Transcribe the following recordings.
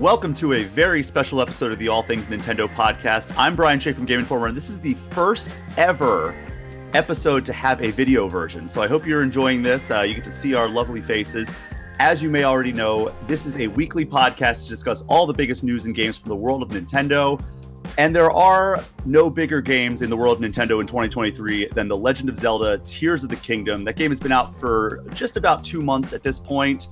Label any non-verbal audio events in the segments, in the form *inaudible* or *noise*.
Welcome to a very special episode of the All Things Nintendo podcast. I'm Brian Shea from Game Informer, and this is the first ever episode to have a video version. So I hope you're enjoying this. Uh, you get to see our lovely faces. As you may already know, this is a weekly podcast to discuss all the biggest news and games from the world of Nintendo. And there are no bigger games in the world of Nintendo in 2023 than The Legend of Zelda Tears of the Kingdom. That game has been out for just about two months at this point.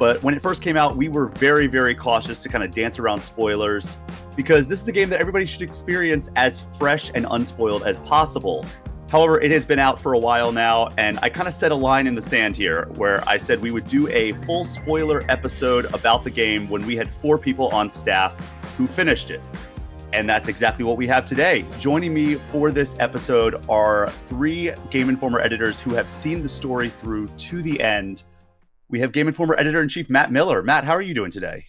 But when it first came out, we were very, very cautious to kind of dance around spoilers because this is a game that everybody should experience as fresh and unspoiled as possible. However, it has been out for a while now, and I kind of set a line in the sand here where I said we would do a full spoiler episode about the game when we had four people on staff who finished it. And that's exactly what we have today. Joining me for this episode are three Game Informer editors who have seen the story through to the end. We have Game Informer editor in chief Matt Miller. Matt, how are you doing today?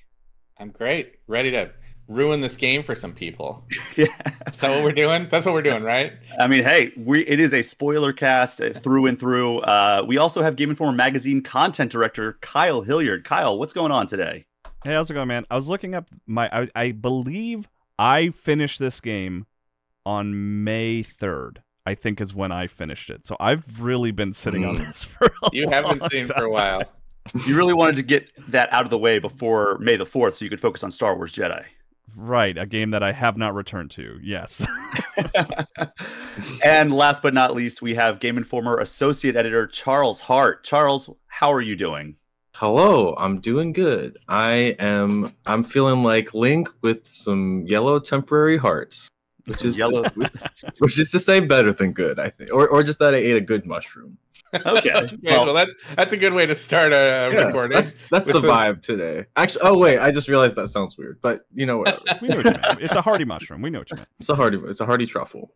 I'm great. Ready to ruin this game for some people. *laughs* yeah. Is that what we're doing? That's what we're doing, right? I mean, hey, we it is a spoiler cast through and through. Uh, we also have Game Informer magazine content director Kyle Hilliard. Kyle, what's going on today? Hey, how's it going, man? I was looking up my. I, I believe I finished this game on May 3rd. I think is when I finished it. So I've really been sitting on this *laughs* for a while. You haven't seen time. for a while. You really wanted to get that out of the way before May the 4th so you could focus on Star Wars Jedi. Right, a game that I have not returned to. Yes. *laughs* and last but not least, we have Game Informer associate editor Charles Harte. Charles, how are you doing? Hello, I'm doing good. I am I'm feeling like Link with some yellow temporary hearts. Which is Yellow- to, *laughs* which is to say better than good, I think. Or or just that I ate a good mushroom. Okay. *laughs* Okay, well, that's that's a good way to start a Yeah, recording. that's that's the some- vibe today. Actually, oh wait, I just realized that sounds weird, but you know whatever. we know what you meant. It's a hardy mushroom. We know what you meant. It's a hearty it's a hearty truffle.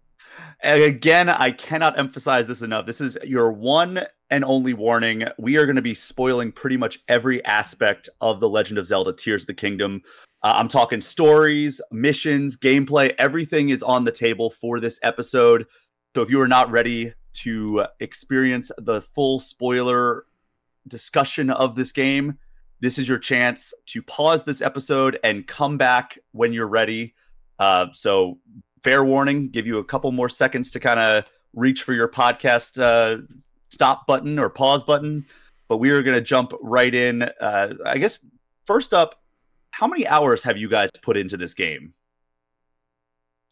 And again, I cannot emphasize this enough. This is your one and only warning. We are going to be spoiling pretty much every aspect of The Legend of Zelda Tears of the Kingdom. Uh, I'm talking stories, missions, gameplay. Everything is on the table for this episode. So if you are not ready to experience the full spoiler discussion of this game, this is your chance to pause this episode and come back when you're ready. Uh, so fair warning, give you a couple more seconds to kind of reach for your podcast uh, stop button or pause button. But we are going to jump right in. Uh, I guess first up, how many hours have you guys put into this game?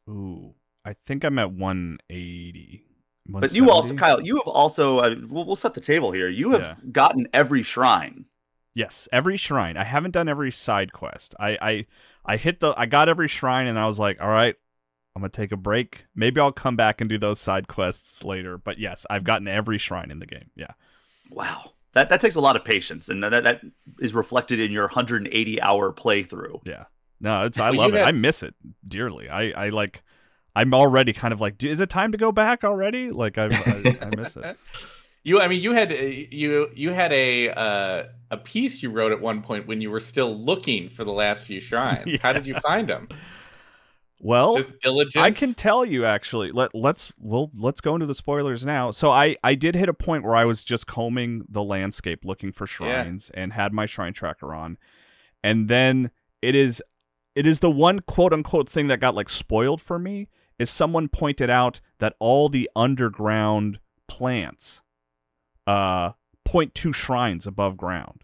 Ooh, I think I'm at 180. But you also, Kyle, you have also. Uh, we'll, we'll set the table here. You have Yeah. gotten every shrine. Yes, every shrine. I haven't done every side quest. I I I hit the I got every shrine and I was like, all right, I'm gonna take a break. Maybe I'll come back and do those side quests later. But yes, I've gotten every shrine in the game. Yeah. Wow, that that takes a lot of patience, and that that is reflected in your 180 hour playthrough. Yeah. No, it's I Well, love it. had- I miss it dearly. I I like I'm already kind of like, "Do- is it time to go back already? Like I I, I miss it. *laughs* You, I mean, you had you you had a uh, a piece you wrote at one point when you were still looking for the last few shrines. *laughs* How did you find them? Well, Just diligence. I can tell you actually. Let let's we'll let's go into the spoilers now. So I I did hit a point where I was just combing the landscape looking for shrines and had my shrine tracker on. And then it is it is the one quote unquote thing that got like spoiled for me is someone pointed out that all the underground plants uh point to shrines above ground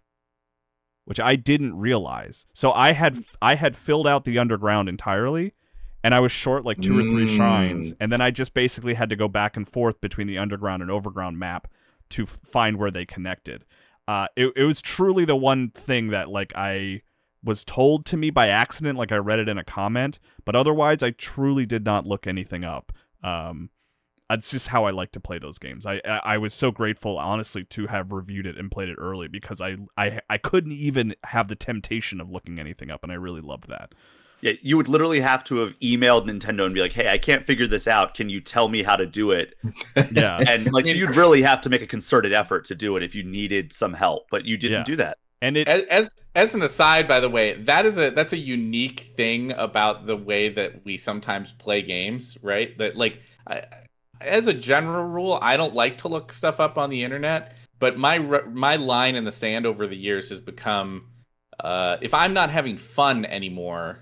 which I didn't realize. So I had I had filled out the underground entirely and I was short like two or three Mm. shrines and then I just basically had to go back and forth between the underground and overground map to f- find where they connected. Uh it it was truly the one thing that like I was told to me by accident like I read it in a comment, but otherwise I truly did not look anything up. Um that's just how I like to play those games. I, I I was so grateful, honestly, to have reviewed it and played it early because I I I couldn't even have the temptation of looking anything up, and I really loved that. Yeah, you would literally have to have emailed Nintendo and be like, "Hey, I can't figure this out. Can you tell me how to do it?" *laughs* Yeah, And like, so you'd really have to make a concerted effort to do it if you needed some help, but you didn't Yeah. do that. and it as, as as an aside by the way that is a that's a unique thing about the way that we sometimes play games right that like I, as a general rule i don't like to look stuff up on the internet but my my line in the sand over the years has become uh, if I'm not having fun anymore,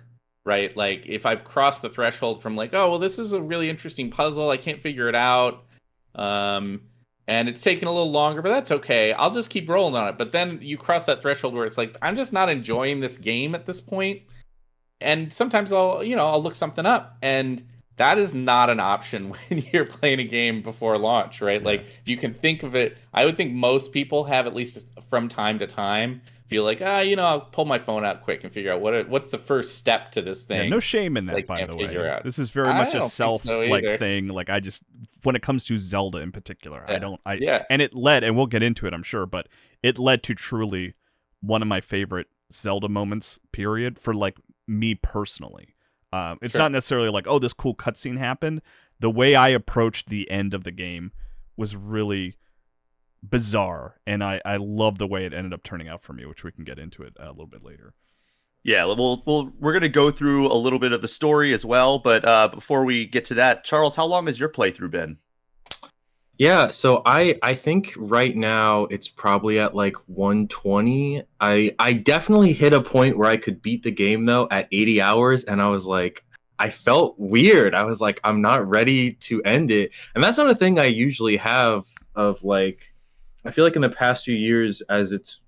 right? Like if I've crossed the threshold from like, oh well, this is a really interesting puzzle, I can't figure it out, um, and it's taking a little longer, but that's okay. I'll just keep rolling on it. But then you cross that threshold where it's like, I'm just not enjoying this game at this point. and sometimes I'll, you know, I'll look something up and that is not an option *laughs* when you're playing a game before launch, right? Yeah. Like you can think of it. I would think most people have at least from time to time feel like, ah, you know, I'll pull my phone out quick and figure out what what's the first step to this thing. Yeah, no shame in that, by the way. Out. This is very much a self so like thing. Like I just when it comes to Zelda in particular, yeah. I don't. I yeah, and it led, and we'll get into it, I'm sure, but it led to truly one of my favorite Zelda moments. Period for like me personally um, it's sure. not necessarily like, oh, this cool cutscene happened. The way I approached the end of the game was really bizarre, and I I love the way it ended up turning out for me, which we can get into it a little bit later. Yeah, we'll, we'll we're gonna go through a little bit of the story as well, but uh, before we get to that, Charles, how long has your playthrough been? Yeah, so I I think right now it's probably at like 120. I I definitely hit a point where I could beat the game though at 80 hours and I was like I felt weird. I was like I'm not ready to end it. And that's not a thing I usually have of like I feel like in the past few years as it's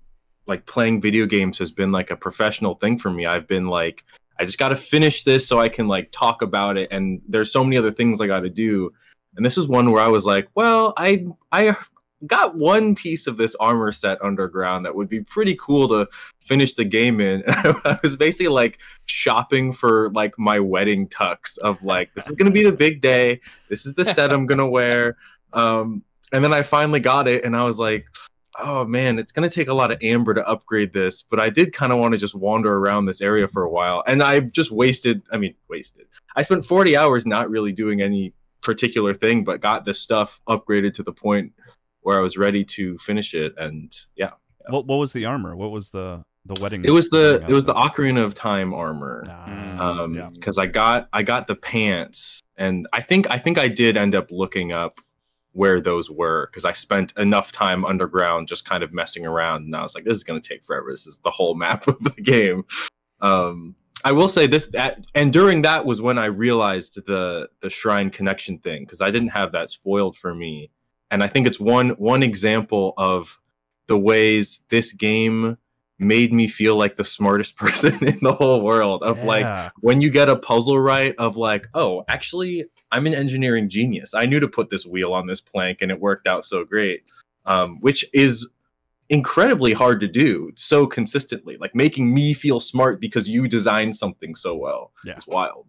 like playing video games has been like a professional thing for me. I've been like I just got to finish this so I can like talk about it and there's so many other things I got to do and this is one where I was like, well, I I got one piece of this armor set underground that would be pretty cool to finish the game in. *laughs* I was basically like shopping for like my wedding tux of like this is gonna be the big day. This is the set I'm gonna wear. Um, and then I finally got it, and I was like, oh man, it's gonna take a lot of amber to upgrade this. But I did kind of want to just wander around this area for a while, and I just wasted. I mean, wasted. I spent 40 hours not really doing any particular thing, but got this stuff upgraded to the point where I was ready to finish it. And yeah. What what was the armor? What was the the wedding? It was the it was the Ocarina of Time armor. Ah, um, because yeah. I got I got the pants, and I think I think I did end up looking up where those were because I spent enough time underground just kind of messing around, and I was like, this is gonna take forever. This is the whole *laughs* map of the game. Um, I will say this, and during that was when I realized the the shrine connection thing because I didn't have that spoiled for me, and I think it's one one example of the ways this game made me feel like the smartest *laughs* person in the whole world. Of yeah. like when you get a puzzle right, of like, oh, actually, I'm an engineering genius. I knew to put this wheel on this plank, and it worked out so great. Um, which is incredibly hard to do so consistently. Like making me feel smart because you designed something so well. Yeah. It's wild.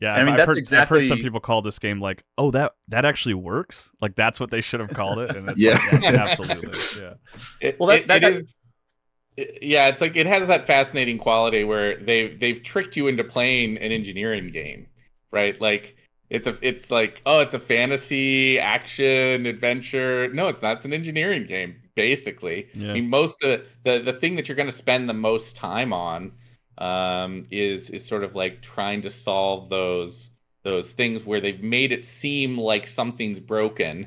Yeah, I mean I've that's heard, exactly. I've heard some people call this game like, "Oh, that that actually works." Like that's what they should have called it. And yeah. Like, yeah, *laughs* absolutely. Yeah. It, well, that, it, that, it is. Yeah, it's like it has that fascinating quality where they they've tricked you into playing an engineering game, right? Like it's a it's like oh, it's a fantasy action adventure. No, it's not. It's an engineering game basically. Yeah. I mean, most of the the thing that you're going to spend the most time on um, is is sort of like trying to solve those those things where they've made it seem like something's broken,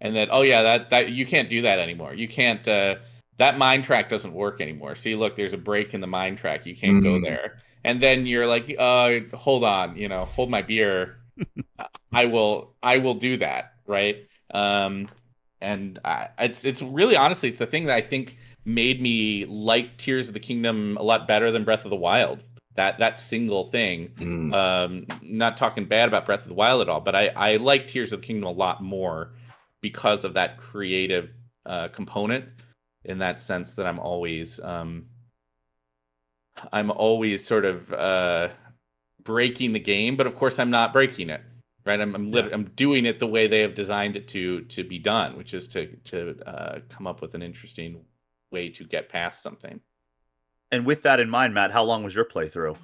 and that oh yeah that that you can't do that anymore. You can't. Uh, that mine track doesn't work anymore. See, look, there's a break in the mine track. You can't mm-hmm. go there. And then you're like, uh, hold on, you know, hold my beer. *laughs* I will, I will do that, right? Um, and I, it's it's really honestly it's the thing that I think made me like Tears of the Kingdom a lot better than Breath of the Wild. That that single thing. Mm. Um, not talking bad about Breath of the Wild at all, but I I like Tears of the Kingdom a lot more because of that creative uh, component. In that sense, that I'm always um, I'm always sort of uh, breaking the game, but of course I'm not breaking it right? I'm I'm, yeah. I'm doing it the way they have designed it to to be done, which is to to uh, come up with an interesting way to get past something. And with that in mind, Matt, how long was your playthrough?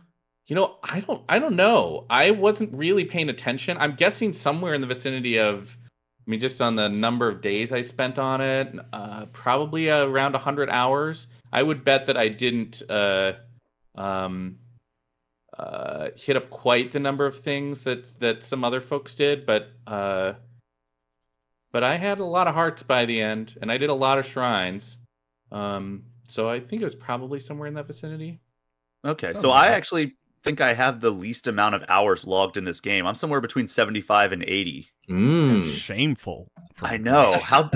You know, I don't I don't know. I wasn't really paying attention. I'm guessing somewhere in the vicinity of I mean, just on the number of days I spent on it, uh, probably around 100 hours. I would bet that I didn't uh, um, uh, hit up quite the number of things that that some other folks did, but uh, but I had a lot of hearts by the end, and I did a lot of shrines. Um, so I think it was probably somewhere in that vicinity. Okay, so I actually think I have the least amount of hours logged in this game. I'm somewhere between 75 and 80. Mm. Shameful. I know how. *laughs* *laughs*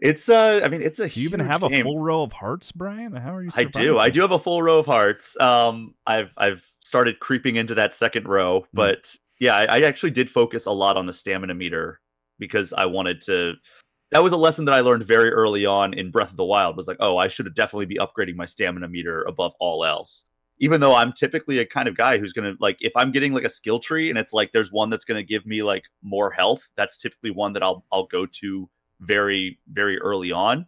it's uh, I mean, it's a. Do you even have game. a full row of hearts, Brian? How are you? I do. I do have a full row of hearts. Um, I've I've started creeping into that second row, but yeah, I, I actually did focus a lot on the stamina meter because I wanted to. That was a lesson that I learned very early on in Breath of the Wild. Was like, oh, I should definitely be upgrading my stamina meter above all else. Even though I'm typically a kind of guy who's gonna like, if I'm getting like a skill tree and it's like there's one that's gonna give me like more health, that's typically one that I'll I'll go to very very early on.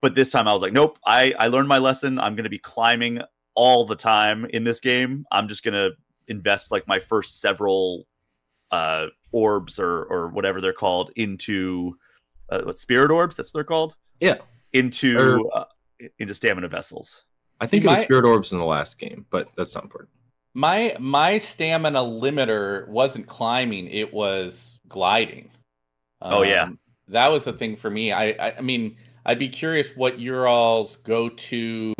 But this time I was like, nope, I I learned my lesson. I'm gonna be climbing all the time in this game. I'm just gonna invest like my first several uh orbs or or whatever they're called into uh, what spirit orbs that's what they're called Yeah. into Or- uh, into stamina vessels I think See, it was my- Spirit Orbs in the last game, but that's not important. My my stamina limiter wasn't climbing; it was gliding. Oh, yeah. Um, that was the thing for me. I, I I mean, I'd be curious what your all's go to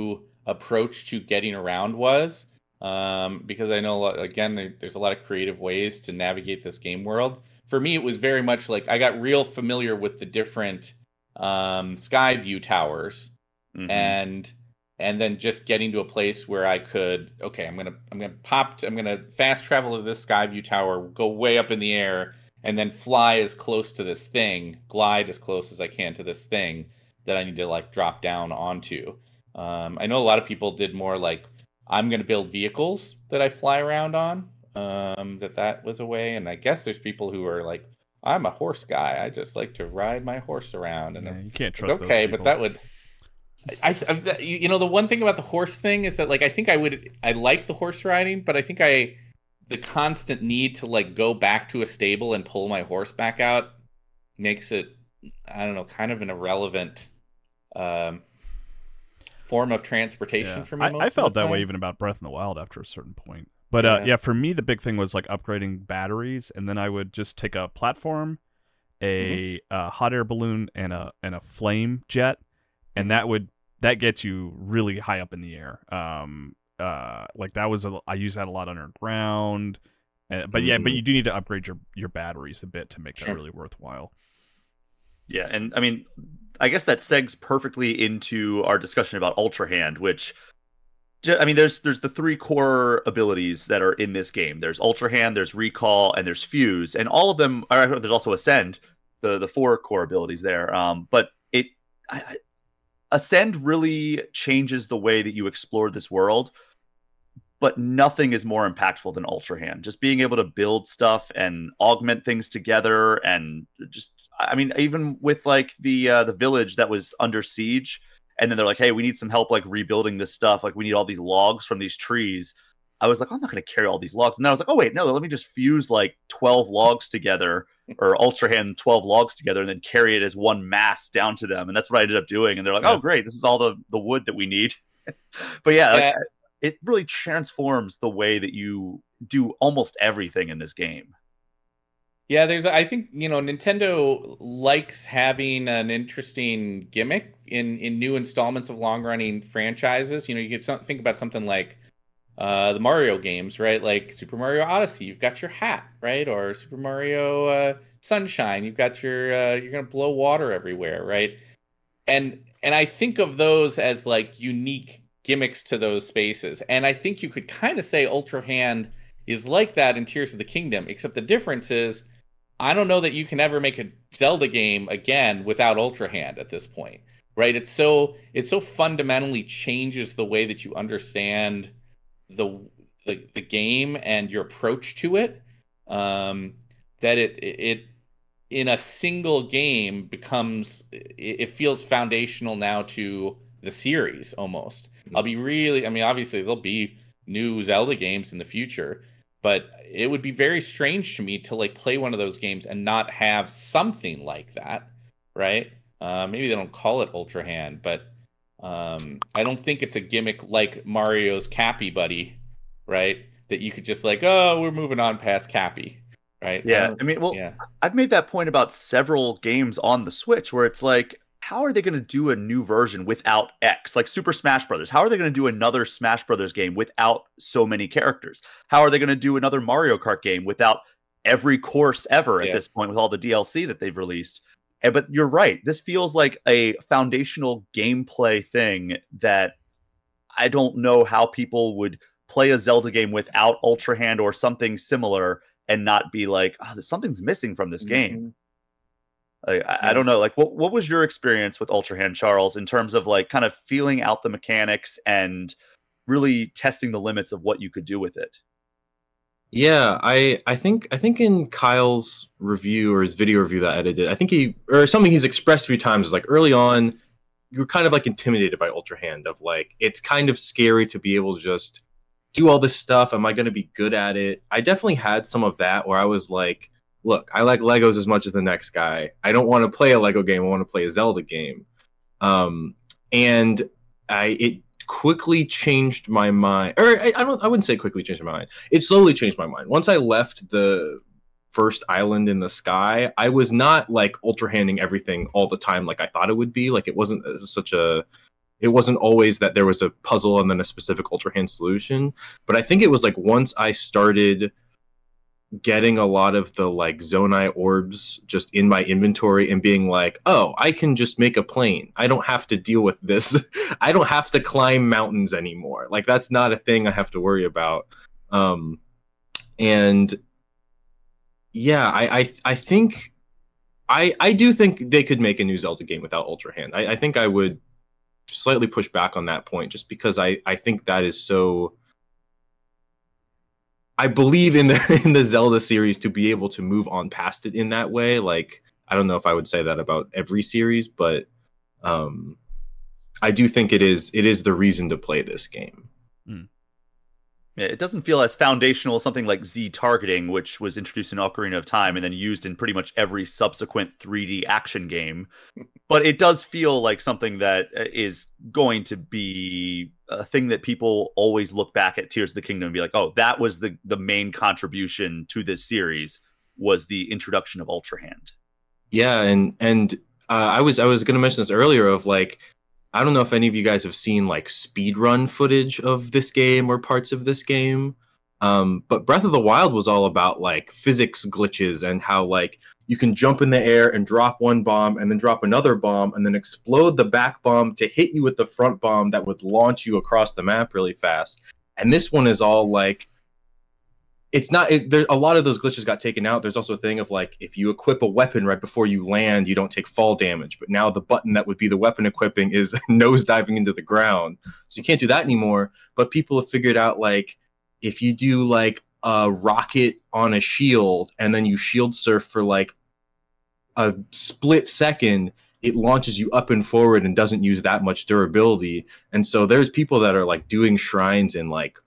approach to getting around was, um, because I know again there's a lot of creative ways to navigate this game world. For me, it was very much like I got real familiar with the different um, sky view towers Mhm. and and then just getting to a place where I could okay I'm gonna I'm gonna pop I'm gonna fast travel to this Skyview tower go way up in the air and then fly as close to this thing glide as close as I can to this thing that I need to like drop down onto um, I know a lot of people did more like I'm gonna build vehicles that I fly around on um, that that was a way and I guess there's people who are like I'm a horse guy I just like to ride my horse around and Yeah, then you can't like, trust. okay, those but that would. I, I, you know, the one thing about the horse thing is that, like, I think I would, I like the horse riding, but I think I, the constant need to like go back to a stable and pull my horse back out makes it, I don't know, kind of an irrelevant, um, form of transportation Yeah. for me. I, most I felt that way even about Breath in the Wild after a certain point. But uh, Yeah. yeah, for me, the big thing was like upgrading batteries, and then I would just take a platform, a, Mm-hmm. uh hot air balloon, and a and a flame jet, Mm-hmm. and that would that gets you really high up in the air. Um, uh, like that was a, I use that a lot underground. Uh, but yeah, but Mm. you do need to upgrade your your batteries a bit to make that really worthwhile. Yeah, and I mean, I guess that segs perfectly into our discussion about Ultra Hand, which ju- I mean, there's there's the three core abilities that are in this game. There's Ultra Hand, there's Recall, and there's Fuse, and all of them. Are, there's also Ascend, the the four core abilities there. Um, but it I, I, Ascend really changes the way that you explore this world. But nothing is more impactful than Ultra Hand. Just being able to build stuff and augment things together, and just I mean, even with like the uh, the village that was under siege, and then they're like, "Hey, we need some help like rebuilding this stuff. Like, we need all these logs from these trees." I was like, "I'm not going to carry all these logs," and then I was like, "Oh wait, no, let me just fuse like 12 logs together, *laughs* or Ultra Hand 12 logs together, and then carry it as one mass down to them." And that's what I ended up doing. And they're like, Yeah. "Oh great, this is all the the wood that we need." *laughs* but yeah, like, Yeah. it really transforms the way that you do almost everything in this game. Yeah, there's. I think you know Nintendo likes having an interesting gimmick in in new installments of long running franchises. You know, you could some- think about something like uh, the Mario games, right? Like Super Mario Odyssey, you've got your hat, right? Or Super Mario uh, Sunshine, you've got your uh, you're gonna blow water everywhere, right? And and I think of those as like unique gimmicks to those spaces. And I think you could kind of say Ultra Hand is like that in Tears of the Kingdom, except the difference is I don't know that you can ever make a Zelda game again without Ultra Hand at this point, right? It's so it so fundamentally changes the way that you understand the the, the game and your approach to it um, that it it in a single game becomes it, it feels foundational now to the series almost. I'll be really I mean obviously there'll be new Zelda games in the future, but it would be very strange to me to like play one of those games and not have something like that, right? Uh, maybe they don't call it Ultra Hand, but um, I don't think it's a gimmick like Mario's Cappy Buddy, right? That you could just like, oh, we're moving on past Cappy, right? Yeah, don't- I mean, well, yeah, I've made that point about several games on the Switch where it's like, how are they going to do a new version without X? Like Super Smash Brothers. How are they going to do another Smash Brothers game without so many characters? How are they going to do another Mario Kart game without every course ever at this point with all the DLC that they've released? And, but you're right. This feels like a foundational gameplay thing that I don't know how people would play a Zelda game without Ultra Hand or something similar and not be like, oh, something's missing from this mm-hmm. game. Like, I, I, don't know. Like, what what was your experience with Ultra Hand, Charles, in terms of like kind of feeling out the mechanics and really testing the limits of what you could do with it? Yeah, I I think I think in Kyle's review or his video review that I edited, I think he or something he's expressed a few times is like early on, you were kind of like intimidated by Ultra Hand of like it's kind of scary to be able to just do all this stuff. Am I going to be good at it? I definitely had some of that where I was like, look, I like Legos as much as the next guy. I don't want to play a Lego game. I want to play a Zelda game. Um, and I it quickly changed my mind, or I, I don't. I wouldn't say quickly changed my mind. It slowly changed my mind. Once I left the first island in the sky, I was not like ultra handing everything all the time like I thought it would be. Like it wasn't uh, such a it wasn't always that there was a puzzle and then a specific ultra hand solution. But I think it was like once I started getting a lot of the like zonai orbs just in my inventory and being like, oh, I can just make a plane. I don't have to deal with this. *laughs* I don't have to climb mountains anymore. Like that's not a thing I have to worry about. Um, and yeah, I, I I think I I do think they could make a new Zelda game without Ultra Hand. I, I think I would slightly push back on that point just because I I think that is so I believe in the *laughs* in the Zelda series to be able to move on past it in that way. Like I don't know if I would say that about every series, but um I do think it is it is the reason to play this game. Mm. It doesn't feel as foundational as something like Z targeting, which was introduced in Ocarina of Time and then used in pretty much every subsequent 3D action game. *laughs* but it does feel like something that uh, going to be a thing that people always look back at Tears of the Kingdom and be like, "Oh, that was the the main contribution to this series was the introduction of Ultra Hand." Yeah, and and uh, I was I was going to mention this earlier of like I don't know if any of you guys have seen like speed run footage of this game or parts of this game. Um, but Breath of the Wild was all about like physics glitches and how like you can jump in the air and drop one bomb and then drop another bomb and then explode the back bomb to hit you with the front bomb that would launch you across the map really fast. And this one is all like it's not it, there a lot of those glitches got taken out. There's also a thing of like if you equip a weapon right before you land you don't take fall damage. But now the button that would be the weapon equipping is *laughs* nose diving into the ground. So you can't do that anymore. But people have figured out like if you do like a rocket on a shield and then you shield surf for like a split second it launches you up and forward and doesn't use that much durability. And so there's people that are like doing shrines in like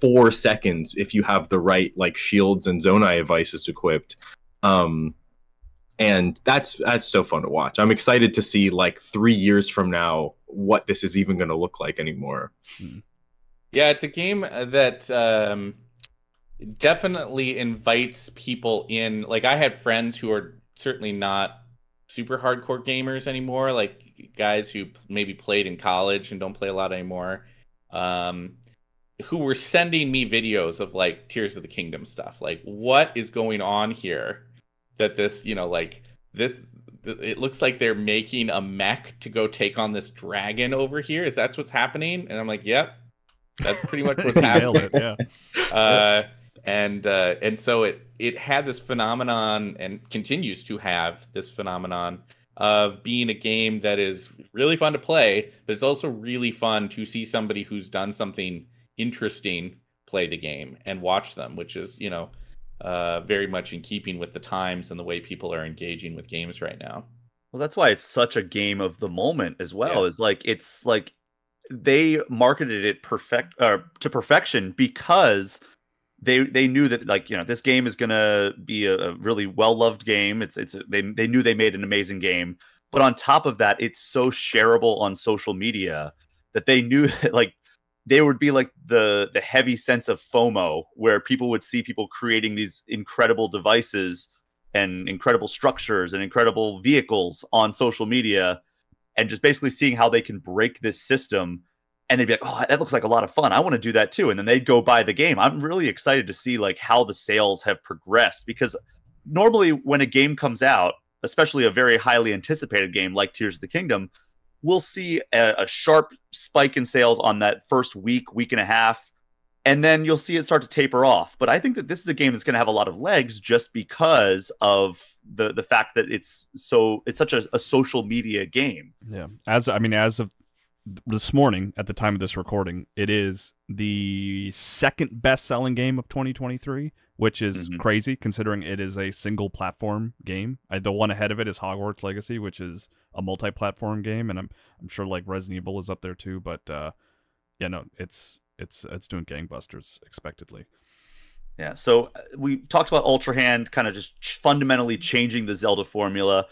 four seconds if you have the right like shields and zone zonai devices equipped. Um, and that's that's so fun to watch. I'm excited to see like three years from now what this is even going to look like anymore. Hmm. Yeah, it's a game that um, definitely invites people in. Like I had friends who are certainly not super hardcore gamers anymore, like guys who maybe played in college and don't play a lot anymore. Um, who were sending me videos of like Tears of the Kingdom stuff. Like, what is going on here? That this, you know, like this, it looks like they're making a mech to go take on this dragon over here. Is that what's happening? And I'm like, yep, that's pretty much *laughs* what's happening. It, yeah. *laughs* Uh, and uh, and so it it had this phenomenon and continues to have this phenomenon of being a game that is really fun to play, but it's also really fun to see somebody who's done something interesting play the game and watch them, which is, you know, uh, very much in keeping with the times and the way people are engaging with games right now. Well, that's why it's such a game of the moment as well. Yeah. Is like it's like they marketed it perfect uh, to perfection because they they knew that like you know this game is gonna be a, a really well loved game. It's it's they they knew they made an amazing game, but on top of that, it's so shareable on social media that they knew *laughs* that like there would be like the the heavy sense of FOMO where people would see people creating these incredible devices and incredible structures and incredible vehicles on social media and just basically seeing how they can break this system and they'd be like, "Oh, that looks like a lot of fun. I want to do that too." And then they'd go buy the game. I'm really excited to see like how the sales have progressed because normally when a game comes out, especially a very highly anticipated game like Tears of the Kingdom, we'll see a, a sharp spike in sales on that first week, week and a half, and then you'll see it start to taper off. But I think that this is a game that's going to have a lot of legs just because of the the fact that it's so it's such a, a social media game. Yeah, as I mean, as of this morning at the time of this recording, it is the second best selling game of 2023, which is mm-hmm. crazy considering it is a single platform game. I, the one ahead of it is Hogwarts Legacy, which is a multi platform game, and I'm I'm sure like Resident Evil is up there too. But uh, yeah, no, it's it's it's doing gangbusters expectedly. Yeah, so uh, we talked about Ultra Hand kind of just fundamentally changing the Zelda formula.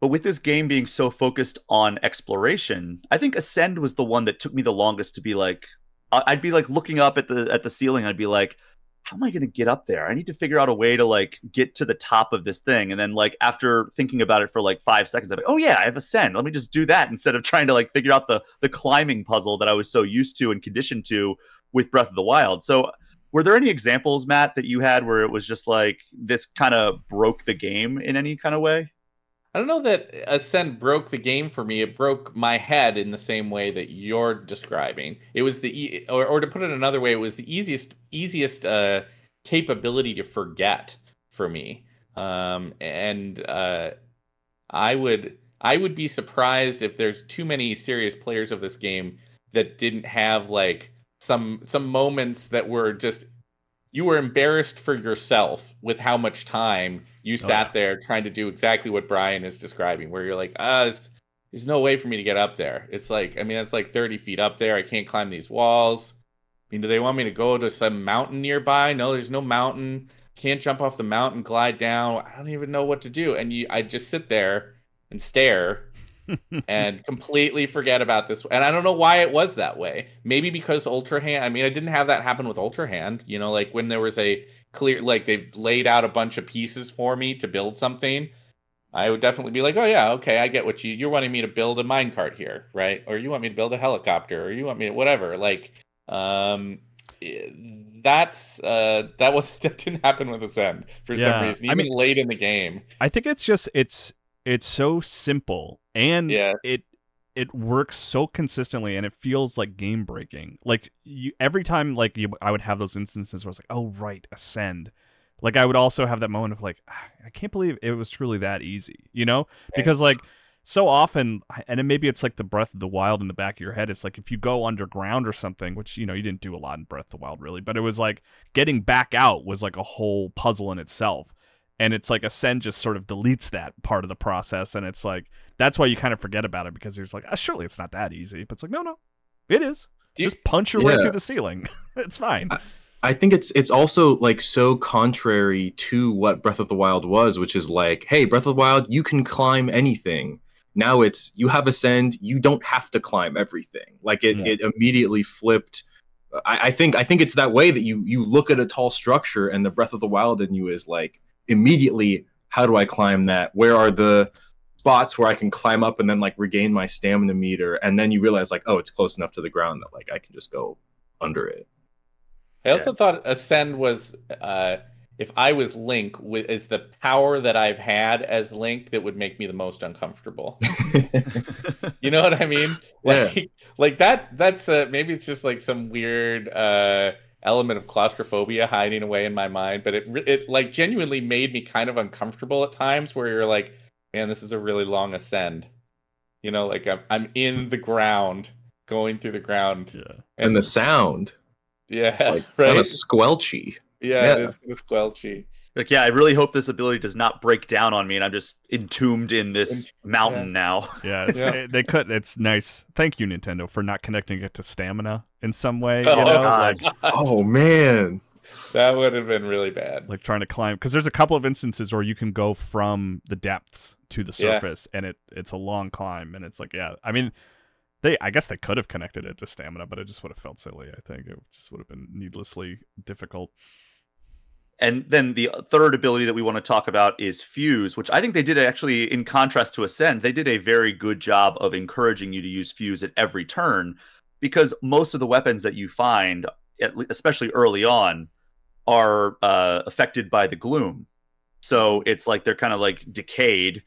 But with this game being so focused on exploration, I think Ascend was the one that took me the longest to be like I'd be like looking up at the at the ceiling, I'd be like, how am I going to get up there? I need to figure out a way to like get to the top of this thing. And then like after thinking about it for like 5 seconds, I'm like, "Oh yeah, I have Ascend. Let me just do that instead of trying to like figure out the the climbing puzzle that I was so used to and conditioned to with Breath of the Wild." So were there any examples, Matt, that you had where it was just like this kind of broke the game in any kind of way? I don't know that Ascend broke the game for me. It broke my head in the same way that you're describing. It was the e- or, or to put it another way, it was the easiest easiest uh, capability to forget for me. Um, and uh, I would I would be surprised if there's too many serious players of this game that didn't have like some some moments that were just you were embarrassed for yourself with how much time you oh, sat there trying to do exactly what Brian is describing, where you're like, ah, there's no way for me to get up there. It's like, I mean, that's like 30 feet up there. I can't climb these walls. I mean, do they want me to go to some mountain nearby? No, there's no mountain. Can't jump off the mountain, glide down. I don't even know what to do. And you, I just sit there and stare and completely forget about this. And I don't know why it was that way. Maybe because Ultra Hand. I mean, I didn't have that happen with Ultra Hand. You know, like when there was a clear, like they've laid out a bunch of pieces for me to build something. I would definitely be like, oh yeah, okay, I get what you you're wanting me to build a minecart here, right? Or you want me to build a helicopter, or you want me to whatever. Like, um, eh, that's uh that was *laughs* that didn't happen with Ascend for yeah. some reason, even I mean, late in the game. I think it's just it's it's so simple and yeah. it it works so consistently and it feels like game breaking. Like you every time like you, I would have those instances where it's like, "Oh right, ascend." Like I would also have that moment of like, ah, I can't believe it was truly that easy, you know? Because like so often and maybe it's like the breath of the wild in the back of your head it's like if you go underground or something which you know you didn't do a lot in breath of the wild really but it was like getting back out was like a whole puzzle in itself and it's like ascend just sort of deletes that part of the process and it's like that's why you kind of forget about it because you're like oh, surely it's not that easy. But it's like no no it is. You, just punch your yeah. way through the ceiling. *laughs* It's fine. I, I think it's it's also like so contrary to what breath of the wild was which is like hey breath of the wild you can climb anything. Now it's you have ascend you don't have to climb everything. Like it, yeah. it immediately flipped. I, I think i think it's that way that you you look at a tall structure and the breath of the wild in you is like immediately how do I climb that? Where are the spots where I can climb up and then like regain my stamina meter? And then you realize like, oh, it's close enough to the ground that like I can just go under it. I also yeah. thought Ascend was uh if I was Link with is the power that I've had as Link that would make me the most uncomfortable. *laughs* you know what I mean? Like yeah. like that that's uh maybe it's just like some weird uh element of claustrophobia hiding away in my mind, but it it like genuinely made me kind of uncomfortable at times where you're like, man, this is a really long ascend. You know, like I'm I'm in the ground, going through the ground. Yeah. And, and the sound. Yeah. *laughs* Like, right. Kind of squelchy. Yeah, yeah, it is kind of squelchy. Like, yeah, I really hope this ability does not break down on me, and I'm just entombed in this mountain *laughs* yeah. now. Yeah, yeah. they could. It's nice. Thank you, Nintendo, for not connecting it to stamina in some way. Oh, you know? like, oh man, that would have been really bad. Like trying to climb, because there's a couple of instances where you can go from the depths to the surface, yeah. and it it's a long climb, and it's like, yeah, I mean. They, I guess they could have connected it to stamina, but it just would have felt silly. I think it just would have been needlessly difficult And then the third ability that we want to talk about is Fuse, which I think they did actually, in contrast to Ascend, they did a very good job of encouraging you to use Fuse at every turn because most of the weapons that you find, especially early on, are uh, affected by the gloom. So it's like they're kind of like decayed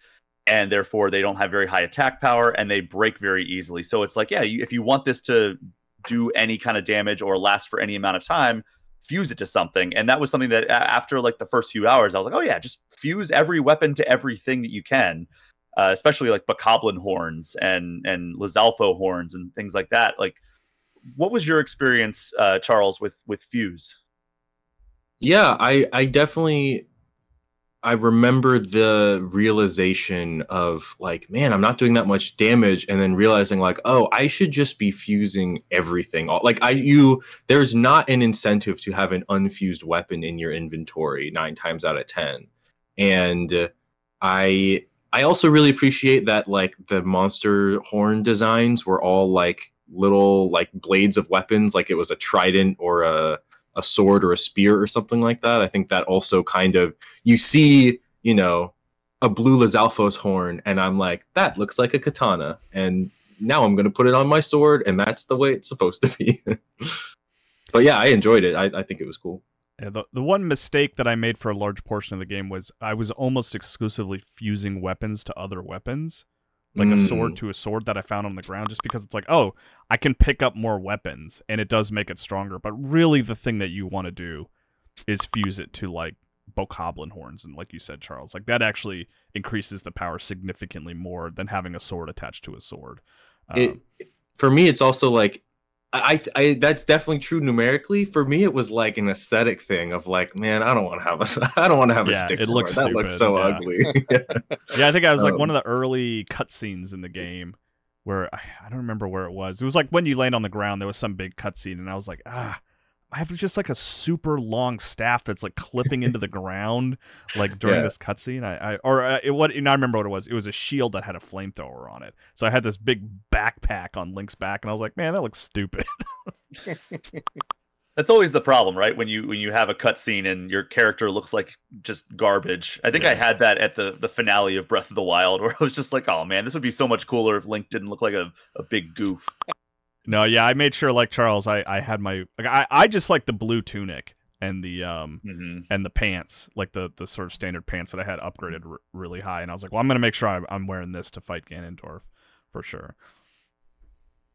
and therefore they don't have very high attack power and they break very easily. So it's like, yeah, you, if you want this to do any kind of damage or last for any amount of time, fuse it to something. And that was something that after like the first few hours, I was like, oh yeah, just fuse every weapon to everything that you can. Uh, especially like Bokoblin horns and and Lizalfos horns and things like that. Like, what was your experience, uh, Charles, with with Fuse? Yeah, I I definitely I remember the realization of like, man, I'm not doing that much damage, and then realizing like, oh, I should just be fusing everything. Like, I you there's not an incentive to have an unfused weapon in your inventory nine times out of ten, and I I also really appreciate that like the monster horn designs were all like little like blades of weapons, like it was a trident or a a sword or a spear or something like that. I think that also kind of you see, you know, a blue Lizalfos horn, and I'm like, that looks like a katana, and now I'm gonna put it on my sword, and that's the way it's supposed to be. *laughs* but yeah, I enjoyed it. I, I think it was cool. Yeah, the, the one mistake that I made for a large portion of the game was I was almost exclusively fusing weapons to other weapons like mm. a sword mm. to a sword that I found on the ground just because it's like, oh, I can pick up more weapons and it does make it stronger. But really, the thing that you want to do is fuse it to like bokoblin horns. And like you said, Charles, like that actually increases the power significantly more than having a sword attached to a sword. Um, it, for me, it's also like I, I that's definitely true numerically. For me, it was like an aesthetic thing of like, man, I don't want to have a, *laughs* I don't want to have yeah, a stick. It sword. looks that looks so yeah. ugly. yeah. *laughs* yeah, I think I was like um, one of the early cutscenes in the game where I, I don't remember where it was. It was like when you land on the ground, there was some big cutscene, and I was like, ah, I have just like a super long staff that's like clipping into the ground, like during yeah. this cutscene. I, I or uh, it, what? I remember what it was. It was a shield that had a flamethrower on it. So I had this big backpack on Link's back, and I was like, man, that looks stupid. *laughs* That's always the problem, right? When you when you have a cutscene and your character looks like just garbage. I think yeah. I had that at the the finale of Breath of the Wild, *laughs* where I was just like, "Oh man, this would be so much cooler if Link didn't look like a, a big goof." No, yeah, I made sure like Charles, I I had my like, I I just like the blue tunic and the um mm-hmm. and the pants, like the the sort of standard pants that I had upgraded r- really high, and I was like, well, I'm gonna make sure I'm, I'm wearing this to fight Ganondorf for sure.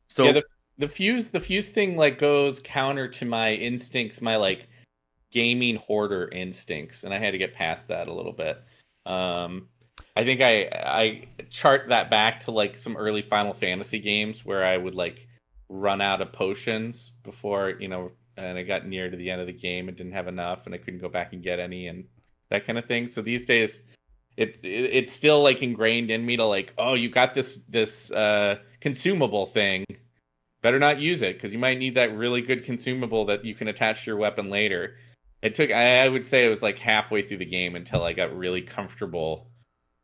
So yeah, the the fuse the fuse thing like goes counter to my instincts, my like gaming hoarder instincts, and I had to get past that a little bit. Um, I think I I chart that back to like some early Final Fantasy games where I would like run out of potions before you know and I got near to the end of the game and didn't have enough and I couldn't go back and get any and that kind of thing. So these days it, it it's still like ingrained in me to like, oh, you got this this uh consumable thing. Better not use it because you might need that really good consumable that you can attach to your weapon later. It took I, I would say it was like halfway through the game until I got really comfortable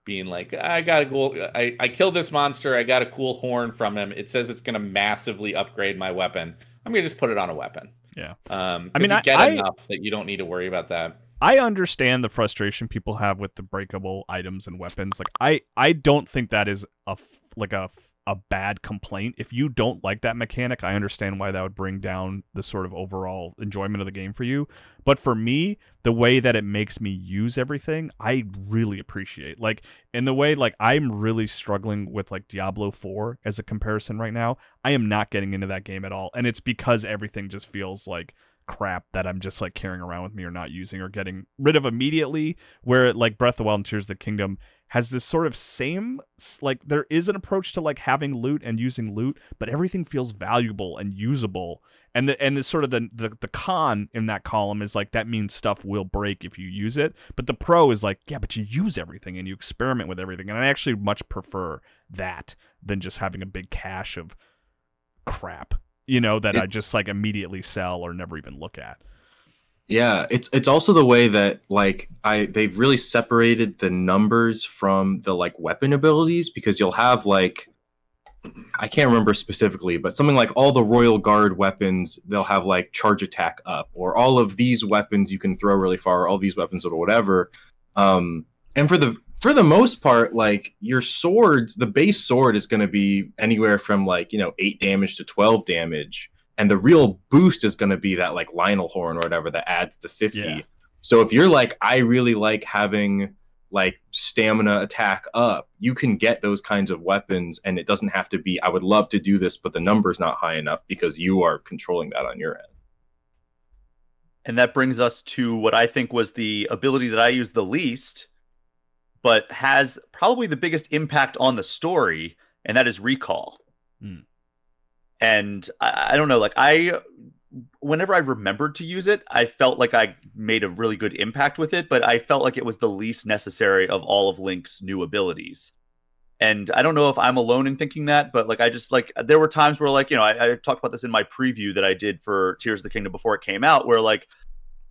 being like, I got a cool, I, I killed this monster. I got a cool horn from him. It says it's going to massively upgrade my weapon. I'm going to just put it on a weapon. Yeah. Um, I mean, you get I, enough that you don't need to worry about that. I understand the frustration people have with the breakable items and weapons. Like, I, I don't think that is a like a a bad complaint. If you don't like that mechanic, I understand why that would bring down the sort of overall enjoyment of the game for you. But for me, the way that it makes me use everything, I really appreciate. Like in the way like I'm really struggling with like Diablo 4 as a comparison right now. I am not getting into that game at all. And it's because everything just feels like crap that I'm just like carrying around with me or not using or getting rid of immediately. Where like Breath of the Wild and Tears of the Kingdom has this sort of same like there is an approach to like having loot and using loot, but everything feels valuable and usable. And the and the sort of the, the the con in that column is like that means stuff will break if you use it. But the pro is like, yeah, but you use everything and you experiment with everything. And I actually much prefer that than just having a big cache of crap, you know, that it's... I just like immediately sell or never even look at. Yeah, it's it's also the way that like I they've really separated the numbers from the like weapon abilities because you'll have like I can't remember specifically, but something like all the Royal Guard weapons, they'll have like charge attack up, or all of these weapons you can throw really far, all these weapons or whatever. Um, and for the for the most part, like your sword, the base sword is going to be anywhere from like you know eight damage to twelve damage, and the real boost is going to be that like Lynel horn or whatever that adds the fifty. Yeah. So if you're like, I really like having like stamina attack up, you can get those kinds of weapons, and it doesn't have to be. I would love to do this, but the number's not high enough because you are controlling that on your end. And that brings us to what I think was the ability that I use the least, but has probably the biggest impact on the story, and that is recall. Mm. And I, I don't know, like I whenever I remembered to use it, I felt like I made a really good impact with it, but I felt like it was the least necessary of all of Link's new abilities. And I don't know if I'm alone in thinking that, but like I just like there were times where like you know I, I talked about this in my preview that I did for Tears of the Kingdom before it came out, where like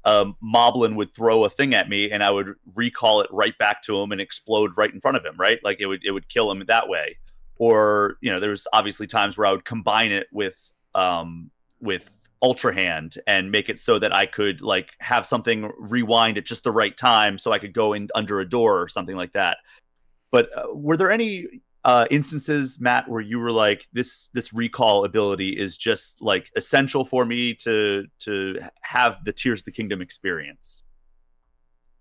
um, Moblin would throw a thing at me and I would recall it right back to him and explode right in front of him, right? Like it would it would kill him that way. Or you know, there's obviously times where I would combine it with um, with ultra hand and make it so that I could like have something rewind at just the right time so I could go in under a door or something like that. But uh, were there any uh, instances, Matt, where you were like, this this recall ability is just like essential for me to to have the Tears of the Kingdom experience?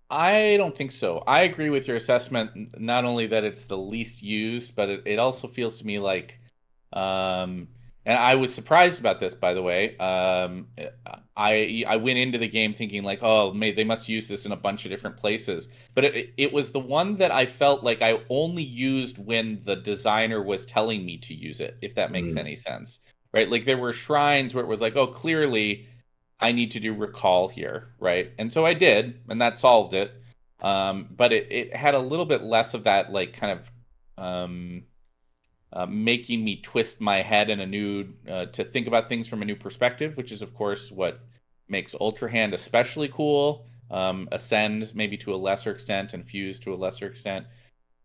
I don't think so. I agree with your assessment. Not only that it's the least used, but it, it also feels to me like um, and I was surprised about this, by the way. Um, I I went into the game thinking like, oh, may, they must use this in a bunch of different places, but it it was the one that I felt like I only used when the designer was telling me to use it. If that makes mm. any sense, right? Like there were shrines where it was like, oh, clearly I need to do recall here, right? And so I did, and that solved it. Um, but it it had a little bit less of that like kind of um uh, making me twist my head in a new uh, to think about things from a new perspective, which is of course what makes Ultra Hand especially cool. Um, Ascend maybe to a lesser extent, and Fuse to a lesser extent,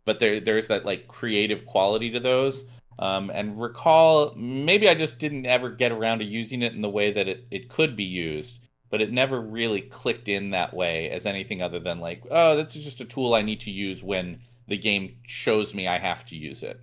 but there there's that like creative quality to those. Um, and recall, maybe I just didn't ever get around to using it in the way that it, it could be used, but it never really clicked in that way as anything other than like, oh, that's just a tool I need to use when the game shows me I have to use it.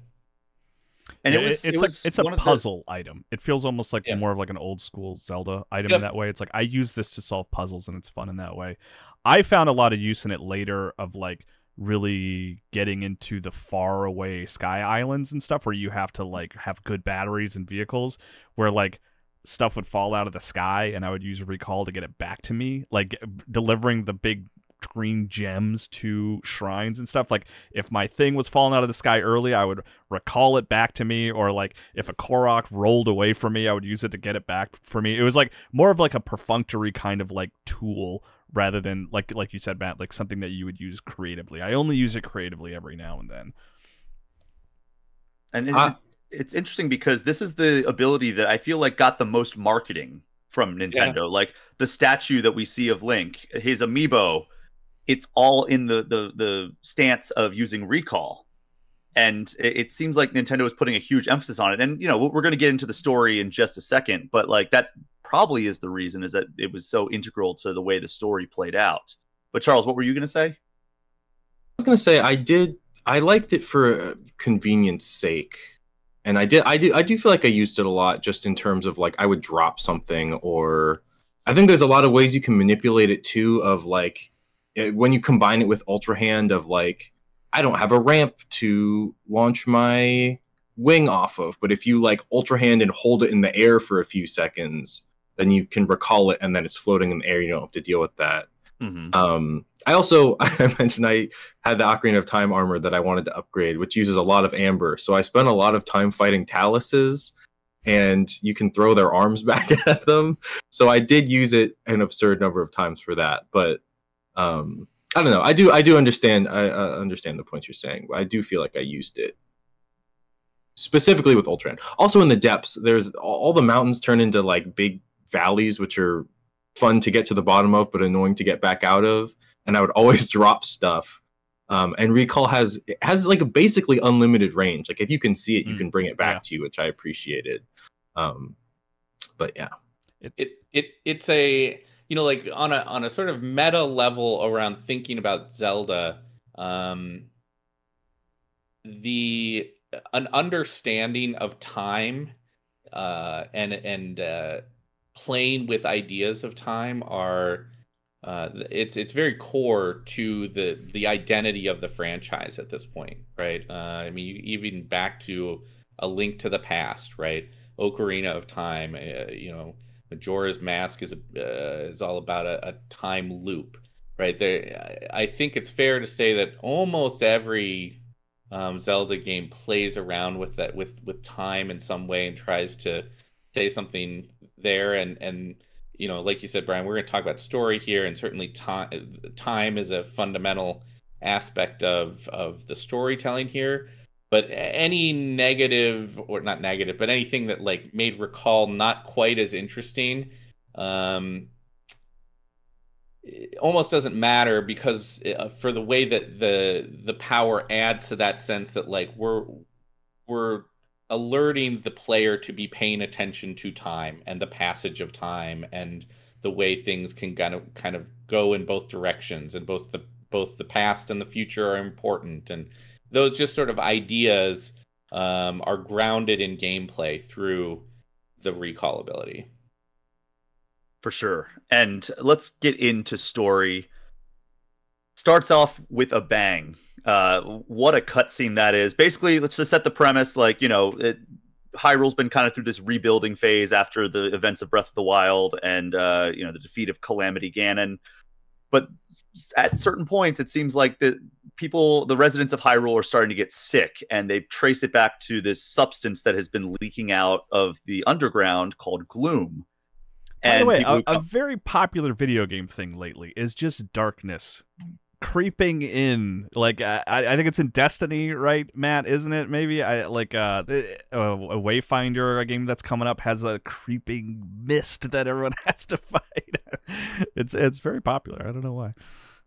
And yeah, it was, it's it like it's a puzzle the... item. It feels almost like yeah. more of like an old school Zelda item yep. in that way. It's like I use this to solve puzzles and it's fun in that way. I found a lot of use in it later of like really getting into the far away sky islands and stuff where you have to like have good batteries and vehicles where like stuff would fall out of the sky and I would use recall to get it back to me like delivering the big green gems to shrines and stuff. Like if my thing was falling out of the sky early, I would recall it back to me, or like if a Korok rolled away from me, I would use it to get it back for me. It was like more of like a perfunctory kind of like tool rather than like like you said, Matt, like something that you would use creatively. I only use it creatively every now and then. And it, uh, it's interesting because this is the ability that I feel like got the most marketing from Nintendo. Yeah. Like the statue that we see of Link, his amiibo it's all in the the the stance of using recall and it, it seems like nintendo is putting a huge emphasis on it and you know we're going to get into the story in just a second but like that probably is the reason is that it was so integral to the way the story played out. But charles what were you going to say? I was going to say i did i liked it for uh, convenience sake. And i did i do i do feel like i used it a lot just in terms of like i would drop something or i think there's a lot of ways you can manipulate it too of like eh, when you combine it with Ultra Hand of like, I don't have a ramp to launch my wing off of, but if you like Ultra Hand and hold it in the air for a few seconds, then you can recall it and then it's floating in the air. You don't have to deal with that. Mm-hmm. Um, I also *laughs* I mentioned I had the Ocarina of Time armor that I wanted to upgrade, which uses a lot of amber. So I spent a lot of time fighting Taluses, and you can throw their arms *laughs* back at them. So I did use it an absurd number of times for that. But um, I don't know. I do I do understand I uh, understand the points you're saying. I do feel like I used it specifically with Ultra Hand. Also in the depths, there's all the mountains turn into like big valleys, which are fun to get to the bottom of, but annoying to get back out of. And I would always *laughs* drop stuff Um, and recall has has like a basically unlimited range. Like if you can see it, you Mm, can bring it back yeah. to you, which I appreciated. Um, but yeah, it it it's a you know like on a on a sort of meta level around thinking about Zelda um the an understanding of time uh and and uh playing with ideas of time are uh it's it's very core to the the identity of the franchise at this point right uh i mean even back to a link to the past right ocarina of time uh, you know Majora's Mask is a, uh, is all about a, a time loop, right? There, I think it's fair to say that almost every um, Zelda game plays around with that with with time in some way and tries to say something there. And and you know, like you said, Brian, we're going to talk about story here, and certainly time time is a fundamental aspect of of the storytelling here but any negative or not negative but anything that like made recall not quite as interesting um it almost doesn't matter because uh, for the way that the the power adds to that sense that like we're we're alerting the player to be paying attention to time and the passage of time and the way things can kind of kind of go in both directions and both the both the past and the future are important and those just sort of ideas um, are grounded in gameplay through the recall ability. For sure. And let's get into story. Starts off with a bang. Uh, what a cutscene that is. Basically, let's just set the premise like, you know, it, Hyrule's been kind of through this rebuilding phase after the events of Breath of the Wild and, uh, you know, the defeat of Calamity Ganon. But at certain points, it seems like the people, the residents of Hyrule, are starting to get sick, and they trace it back to this substance that has been leaking out of the underground called gloom. By the way, a, a very popular video game thing lately is just darkness creeping in. Like I, I think it's in Destiny, right, Matt? Isn't it? Maybe I like uh, a, a Wayfinder, a game that's coming up, has a creeping mist that everyone *laughs* has to fight. *laughs* it's it's very popular. I don't know why.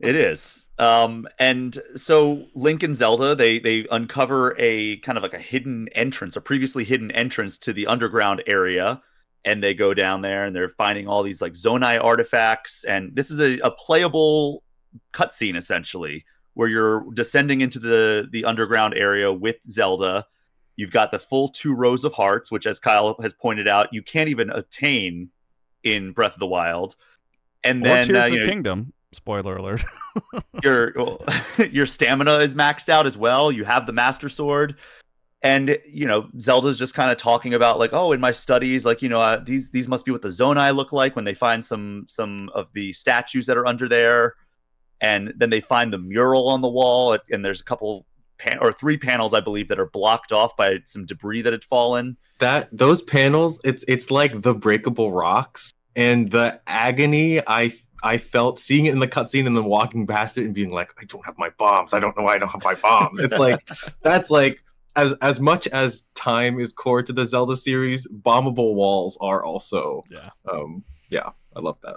It is. Um, and so Link and Zelda, they they uncover a kind of like a hidden entrance, a previously hidden entrance to the underground area, and they go down there and they're finding all these like Zonai artifacts. And this is a, a playable cutscene essentially, where you're descending into the the underground area with Zelda. You've got the full two rows of hearts, which, as Kyle has pointed out, you can't even attain in Breath of the Wild. And then uh, you the know, Kingdom. Spoiler alert. *laughs* your *laughs* your stamina is maxed out as well. You have the master sword, and you know Zelda's just kind of talking about like, oh, in my studies, like you know uh, these these must be what the Zonai look like when they find some some of the statues that are under there, and then they find the mural on the wall, and there's a couple pan- or three panels I believe that are blocked off by some debris that had fallen. that those panels, it's it's like the breakable rocks and the agony I I felt seeing it in the cutscene and then walking past it and being like, I don't have my bombs. I don't know why I don't have my bombs. It's like *laughs* that's like as as much as time is core to the Zelda series, bombable walls are also yeah. um yeah, I love that.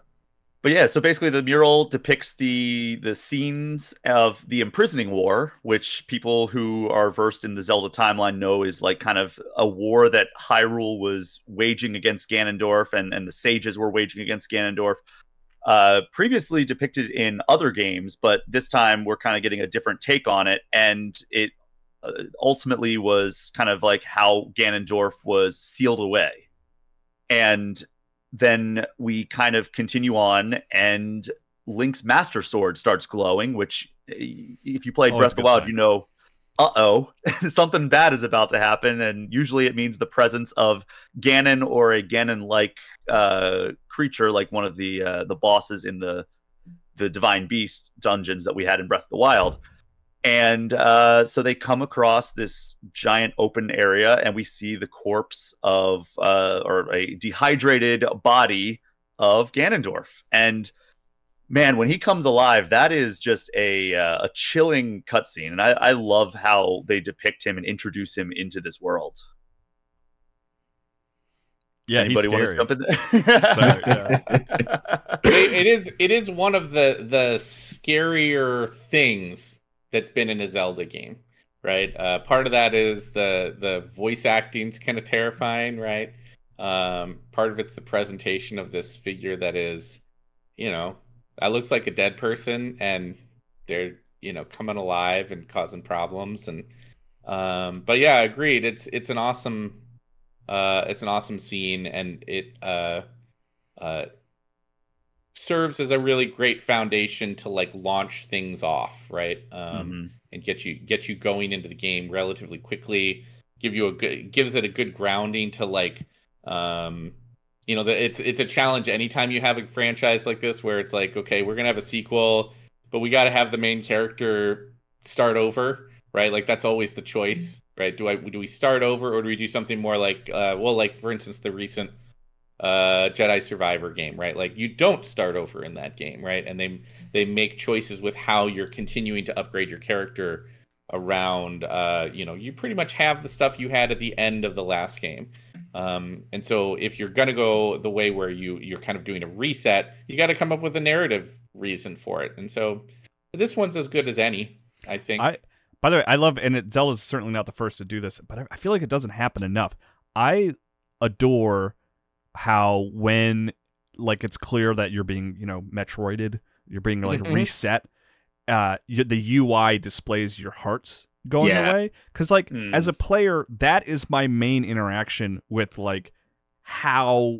But yeah, so basically the mural depicts the the scenes of the imprisoning war, which people who are versed in the Zelda timeline know is like kind of a war that Hyrule was waging against Ganondorf and, and the sages were waging against Ganondorf. Uh, previously depicted in other games, but this time we're kind of getting a different take on it, and it uh, ultimately was kind of like how Ganondorf was sealed away. And then we kind of continue on and Link's Master Sword starts glowing, which eh, if you played Breath of the Wild, sign. you know, uh oh, *laughs* something bad is about to happen. And usually it means the presence of Ganon or a Ganon like uh, creature, like one of the uh, the bosses in the the Divine Beast dungeons that we had in Breath of the Wild. And uh, so they come across this giant open area, and we see the corpse of, uh, or a dehydrated body of Ganondorf. And man, when he comes alive, that is just a uh, a chilling cutscene, and I, I love how they depict him and introduce him into this world. Yeah, Anybody he's want scary. to jump in there? Sorry, yeah. *laughs* it, it is it is one of the the scarier things that's been in a Zelda game, right? Uh, part of that is the the voice acting's kind of terrifying, right? Um, part of it's the presentation of this figure that is, you know, that looks like a dead person, and they're you know coming alive and causing problems, and um, but yeah, agreed. It's it's an awesome, uh, it's an awesome scene, and it uh, uh serves as a really great foundation to like launch things off, right? Um, mm-hmm. and get you get you going into the game relatively quickly. Give you a good gives it a good grounding to like, um, you know, the, it's it's a challenge anytime you have a franchise like this where it's like, okay, we're gonna have a sequel, but we got to have the main character start over, right? Like that's always the choice, right? Do I do we start over or do we do something more like, uh, well, like for instance, the recent uh, Jedi Survivor game, right? Like you don't start over in that game, right? And they they make choices with how you're continuing to upgrade your character around. Uh, you know, you pretty much have the stuff you had at the end of the last game. Um, and so if you're gonna go the way where you you're kind of doing a reset, you got to come up with a narrative reason for it. And so this one's as good as any, I think. I by the way, I love and it, Zelda's certainly not the first to do this, but I feel like it doesn't happen enough. I adore how when like it's clear that you're being you know metroided you're being like mm-hmm. reset uh the ui displays your hearts going yeah. away because like mm. as a player that is my main interaction with like how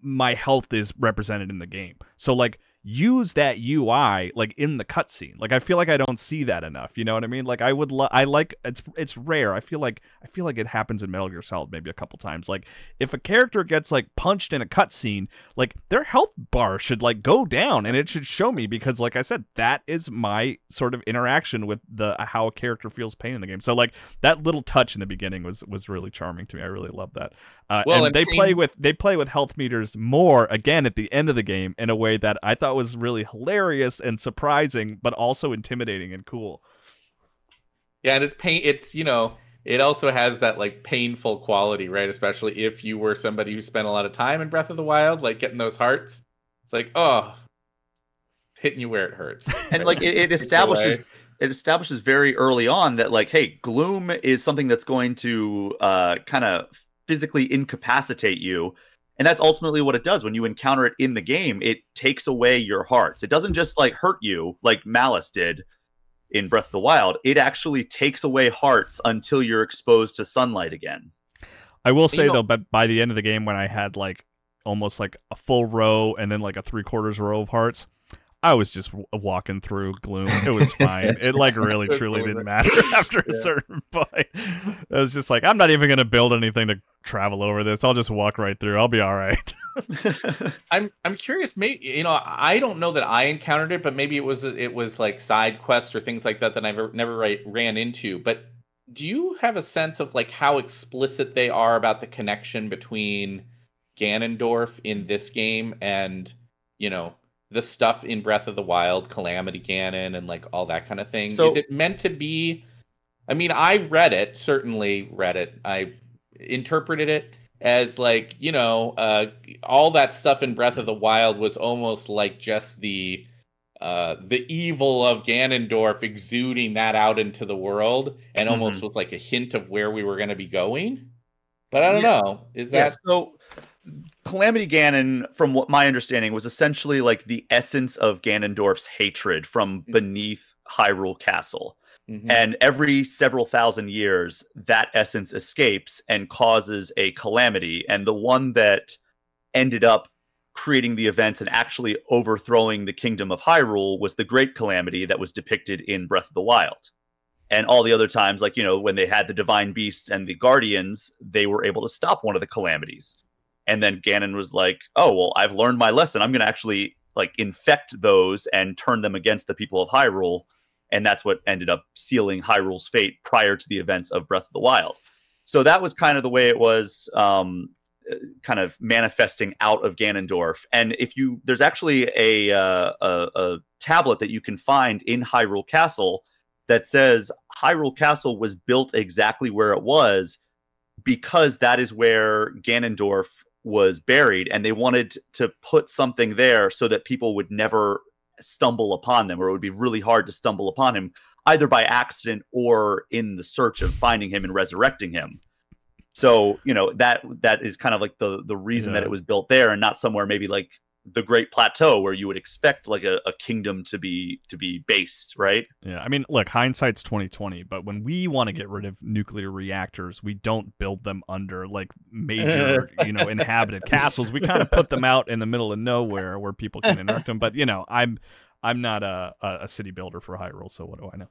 my health is represented in the game so like use that UI like in the cutscene. Like I feel like I don't see that enough. You know what I mean? Like I would lo- I like it's it's rare. I feel like I feel like it happens in Metal Gear Solid maybe a couple times. Like if a character gets like punched in a cutscene, like their health bar should like go down and it should show me because like I said, that is my sort of interaction with the how a character feels pain in the game. So like that little touch in the beginning was was really charming to me. I really love that. Uh, well, and, and they pain- play with they play with health meters more again at the end of the game in a way that I thought was really hilarious and surprising, but also intimidating and cool. Yeah, and it's pain. It's you know, it also has that like painful quality, right? Especially if you were somebody who spent a lot of time in Breath of the Wild, like getting those hearts. It's like, oh, hitting you where it hurts. *laughs* And like it, it establishes it establishes very early on that like, hey, gloom is something that's going to uh kind of physically incapacitate you and that's ultimately what it does when you encounter it in the game. It takes away your hearts. It doesn't just like hurt you like Malice did in Breath of the Wild. It actually takes away hearts until you're exposed to sunlight again. I will say though, but by the end of the game, when I had like almost like a full row and then like a three quarters row of hearts, I was just w- walking through gloom. It was fine. *laughs* it like really *laughs* truly didn't matter *laughs* after a yeah. certain point. I was just like I'm not even gonna build anything to travel over this. I'll just walk right through. I'll be all right. I'm I'm curious. Maybe you know I don't know that I encountered it, but maybe it was it was like side quests or things like that that I never never ran into. But do you have a sense of like how explicit they are about the connection between Ganondorf in this game and you know the stuff in Breath of the Wild, Calamity Ganon, and like all that kind of thing? So, is it meant to be? I mean, I read it, certainly read it. I interpreted it as like, you know, uh, all that stuff in Breath of the Wild was almost like just the uh, the evil of Ganondorf exuding that out into the world and almost mm-hmm. was like a hint of where we were going to be going. But I don't yeah. know. Is that yeah, so? Calamity Ganon, from what my understanding, was essentially like the essence of Ganondorf's hatred from mm-hmm. beneath Hyrule Castle. Mm-hmm. And every several thousand years, that essence escapes and causes a calamity. And the one that ended up creating the events and actually overthrowing the kingdom of Hyrule was the Great Calamity that was depicted in Breath of the Wild. And all the other times, like, you know, when they had the divine beasts and the guardians, they were able to stop one of the calamities. And then Ganon was like, "Oh well, I've learned my lesson. I'm going to actually like infect those and turn them against the people of Hyrule." And that's what ended up sealing Hyrule's fate prior to the events of Breath of the Wild. So that was kind of the way it was um, kind of manifesting out of Ganondorf. And if you, there's actually a, uh, a, a tablet that you can find in Hyrule Castle that says Hyrule Castle was built exactly where it was because that is where Ganondorf was buried and they wanted to put something there so that people would never stumble upon them, or it would be really hard to stumble upon him either by accident or in the search of finding him and resurrecting him. So you know that that is kind of like the the reason yeah. that it was built there, and not somewhere maybe like the Great Plateau where you would expect like a, a kingdom to be to be based, right? Yeah, I mean, look, hindsight's twenty twenty, but when we want to get rid of nuclear reactors, we don't build them under like major, *laughs* you know, inhabited castles. We kind of put them out in the middle of nowhere where people can interact them. But you know, I'm I'm not a, a city builder for Hyrule, so what do I know?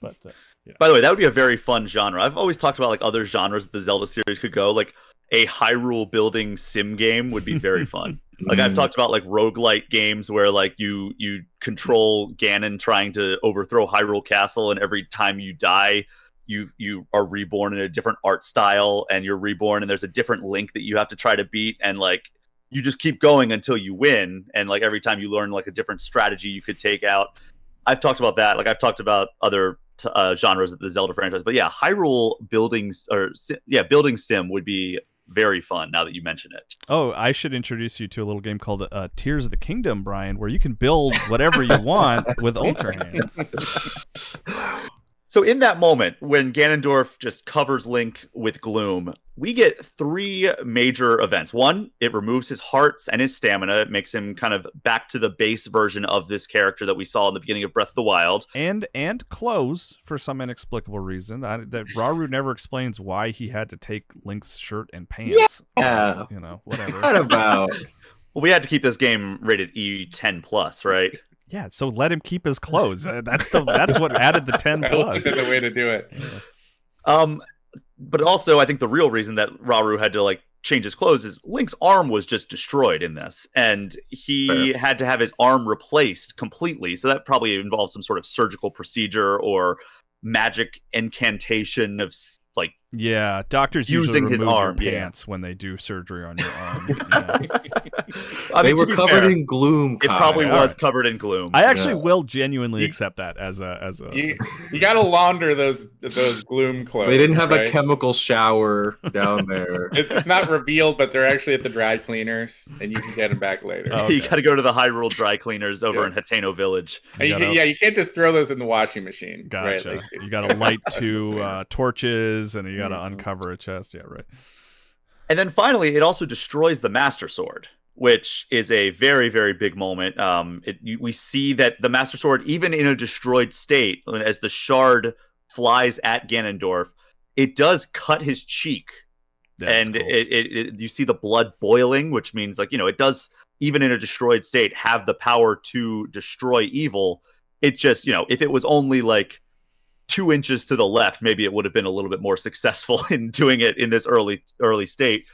But uh, yeah. by the way, that would be a very fun genre. I've always talked about like other genres that the Zelda series could go. Like a Hyrule building sim game would be very *laughs* fun. Like I've mm. talked about like roguelite games where like you you control Ganon trying to overthrow Hyrule Castle, and every time you die, you you are reborn in a different art style, and you're reborn, and there's a different link that you have to try to beat, and like you just keep going until you win and like every time you learn like a different strategy you could take out i've talked about that like i've talked about other t- uh, genres of the zelda franchise but yeah hyrule buildings or yeah building sim would be very fun now that you mention it. Oh i should introduce you to a little game called uh, tears of the kingdom brian where you can build whatever you want with *laughs* ultra hand *laughs* So in that moment when Ganondorf just covers Link with gloom, we get three major events. One, it removes his hearts and his stamina. It makes him kind of back to the base version of this character that we saw in the beginning of Breath of the Wild. And and clothes for some inexplicable reason. That, that Rauru never explains why he had to take Link's shirt and pants. Yeah. You know, whatever. What about? *laughs* well, we had to keep this game rated E10 plus, right? Yeah, so let him keep his *laughs* clothes. Uh, that's the that's what added the ten *laughs* plus. That's the way to do it. Um, but also I think the real reason that Rauru had to like change his clothes is Link's arm was just destroyed in this, and he Fair. had to have his arm replaced completely. So that probably involves some sort of surgical procedure or magic incantation of like yeah doctors using his arm pants yeah. when they do surgery on your arm *laughs* yeah. I mean, they were covered fair, in gloom Kyle. it probably was covered in gloom i actually yeah. will genuinely you, accept that as a as a you, *laughs* you gotta launder those those gloom clothes they didn't have right? a chemical shower down there *laughs* it's, it's, not revealed but they're actually at the dry cleaners and you can get them back later oh, okay. you gotta go to the hyrule dry cleaners over in Hateno village you gotta, yeah you can't just throw those in the washing machine gotcha right? like, you gotta light two uh, torches and you gotta mm-hmm. uncover a chest. Yeah, right. And then finally, it also destroys the Master Sword, which is a very, very big moment. Um, it, we see that the Master Sword, even in a destroyed state, as the shard flies at Ganondorf, it does cut his cheek. That's and cool. it, it, it, you see the blood boiling, which means like you know it does even in a destroyed state have the power to destroy evil. It just you know if it was only like two inches to the left, maybe it would have been a little bit more successful *laughs* in doing it in this early early state.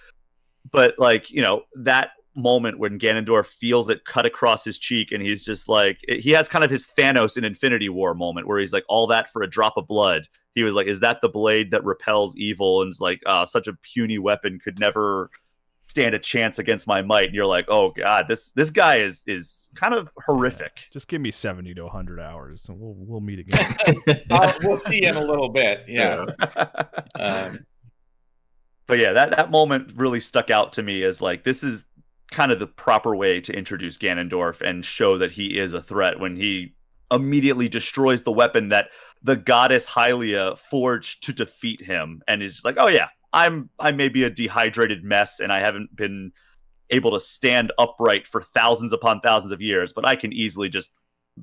But like you know that moment when Ganondorf feels it cut across his cheek, and he's just like he has kind of his Thanos in Infinity War moment where he's like all that for a drop of blood. He was like, "Is that the blade that repels evil?" And it's like, uh, such a puny weapon could never stand a chance against my might and you're like oh god this this guy is is kind of horrific. Yeah, just give me 70 to 100 hours and we'll we'll meet again. *laughs* Uh, we'll see in a little bit yeah, um, but yeah that that moment really stuck out to me as like this is kind of the proper way to introduce Ganondorf and show that he is a threat when he immediately destroys the weapon that the goddess Hylia forged to defeat him and is just like oh yeah I'm I may be a dehydrated mess and I haven't been able to stand upright for thousands upon thousands of years, but I can easily just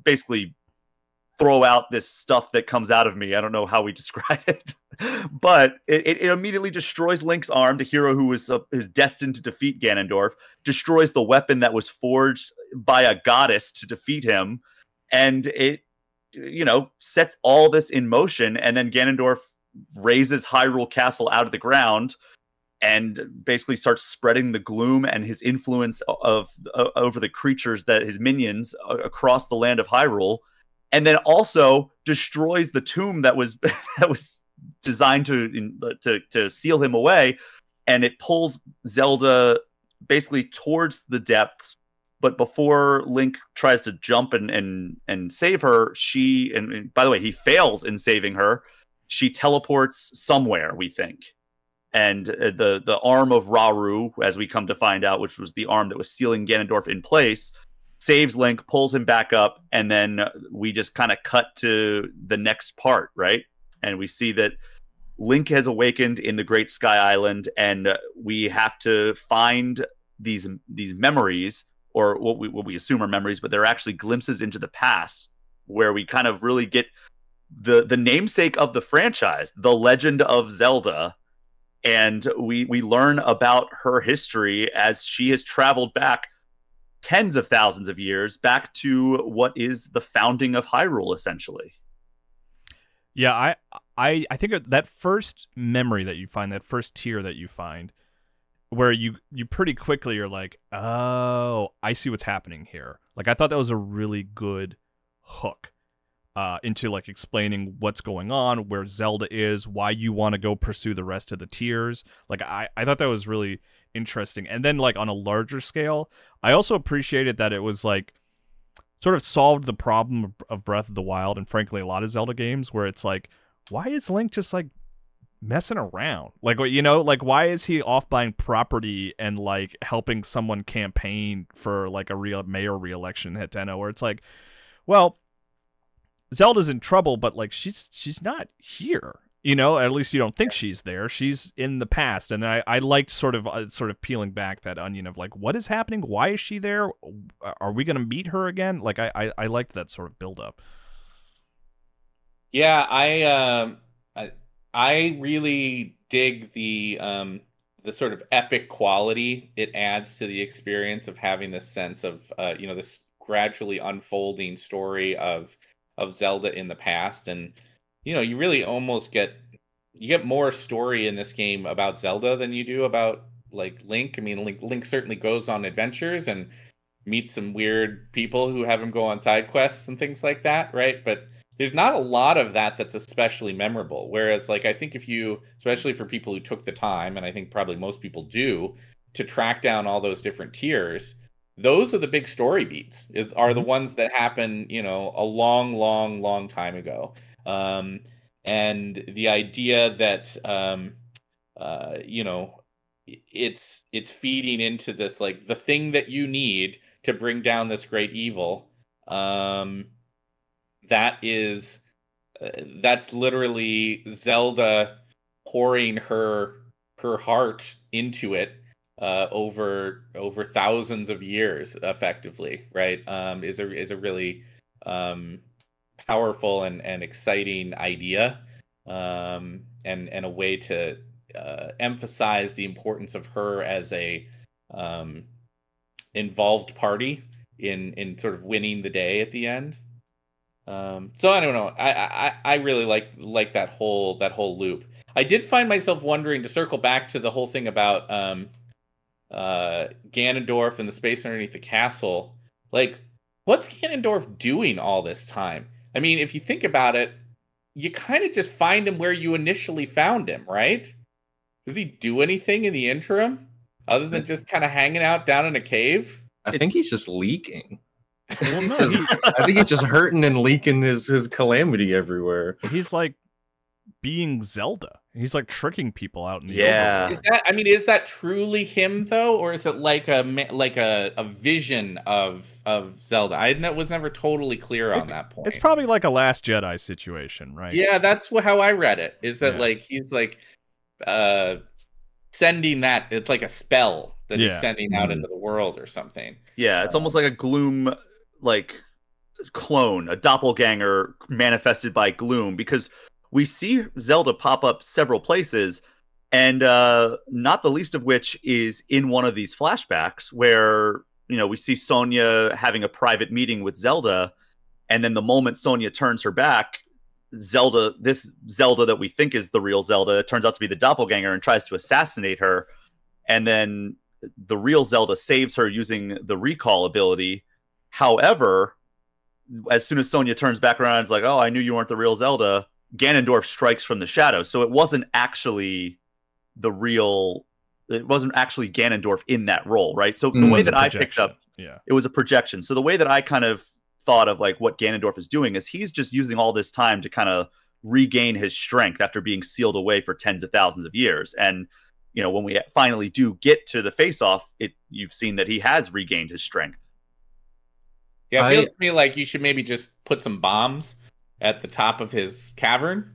basically throw out this stuff that comes out of me. I don't know how we *laughs* describe it, but it, it, immediately destroys Link's arm. The hero who is uh, is destined to defeat Ganondorf destroys the weapon that was forged by a goddess to defeat him, and it you know sets all this in motion. And then Ganondorf raises Hyrule Castle out of the ground and basically starts spreading the gloom and his influence of uh, over the creatures that his minions uh, across the land of Hyrule and then also destroys the tomb that was *laughs* that was designed to to to seal him away and it pulls Zelda basically towards the depths but before Link tries to jump and and and save her she and, and by the way he fails in saving her she teleports somewhere, we think. And uh, the the arm of Rauru, as we come to find out, which was the arm that was sealing Ganondorf in place, saves Link, pulls him back up, and then we just kind of cut to the next part, right? And we see that Link has awakened in the Great Sky Island, and we have to find these these memories, or what we what we assume are memories, but they're actually glimpses into the past, where we kind of really get the the namesake of the franchise, the Legend of Zelda, and we we learn about her history as she has traveled back tens of thousands of years back to what is the founding of Hyrule essentially. Yeah, I I I think that first memory that you find, that first tear that you find where you you pretty quickly are like, "Oh, I see what's happening here." Like I thought that was a really good hook uh, into like explaining what's going on, where Zelda is, why you want to go pursue the rest of the tears. Like I, I thought that was really interesting. And then like on a larger scale, I also appreciated that it was like sort of solved the problem of Breath of the Wild and frankly a lot of Zelda games where it's like, why is Link just like messing around? Like you know, like why is he off buying property and like helping someone campaign for like a real mayor reelection at Hateno where it's like, well, Zelda's in trouble, but like she's she's not here. You know, at least you don't think she's there. She's in the past, and I I liked sort of uh, sort of peeling back that onion of like what is happening? Why is she there? Are we gonna meet her again? Like I I, I liked that sort of build up. Yeah, I um I I really dig the um the sort of epic quality it adds to the experience of having this sense of uh you know this gradually unfolding story of of Zelda in the past, and you know, you really almost get you get more story in this game about Zelda than you do about like Link. I mean, Link, Link certainly goes on adventures and meets some weird people who have him go on side quests and things like that, right? But there's not a lot of that that's especially memorable. Whereas, like, I think if you, especially for people who took the time, and I think probably most people do, to track down all those different tears, those are the big story beats is are the mm-hmm. ones that happen you know a long long long time ago um, and the idea that um, uh, you know it's it's feeding into this like the thing that you need to bring down this great evil um, that is uh, that's literally zelda pouring her her heart into it uh, over over thousands of years, effectively, right? Um, is a is a really um, powerful and, and exciting idea, um, and and a way to uh, emphasize the importance of her as a um, involved party in in sort of winning the day at the end. Um, so I don't know. I, I I really like like that whole that whole loop. I did find myself wondering to circle back to the whole thing about um, uh, Ganondorf and the space underneath the castle. Like, what's Ganondorf doing all this time? I mean, if you think about it, you kind of just find him where you initially found him, right? Does he do anything in the interim other than just kind of hanging out down in a cave? I think he's just leaking. *laughs* He's just, *laughs* I think he's just hurting and leaking his his calamity everywhere. He's like being Zelda. He's like tricking people out in the yeah. Is that I mean, is that truly him though, or is it like a like a, a vision of of Zelda? I was never totally clear on it, that point. It's probably like a Last Jedi situation, right? Yeah, that's how I read it. Is that yeah. like he's like uh sending that? It's like a spell that yeah. he's sending out mm-hmm. into the world or something. Yeah, it's um, almost like a gloom like clone, a doppelganger manifested by gloom because we see Zelda pop up several places, and uh, not the least of which is in one of these flashbacks where you know we see Sonia having a private meeting with Zelda, and then the moment Sonia turns her back, Zelda, this Zelda that we think is the real Zelda, turns out to be the doppelganger and tries to assassinate her, and then the real Zelda saves her using the recall ability. However, as soon as Sonia turns back around, it's like, "Oh, I knew you weren't the real Zelda." Ganondorf strikes from the shadows. So it wasn't actually the real it wasn't actually Ganondorf in that role, right? So the mm, way that I picked up yeah. it was a projection. So the way that I kind of thought of like what Ganondorf is doing is he's just using all this time to kind of regain his strength after being sealed away for tens of thousands of years. And you know, when we finally do get to the face off, it you've seen that he has regained his strength. Yeah, it feels I, to me like you should maybe just put some bombs at the top of his cavern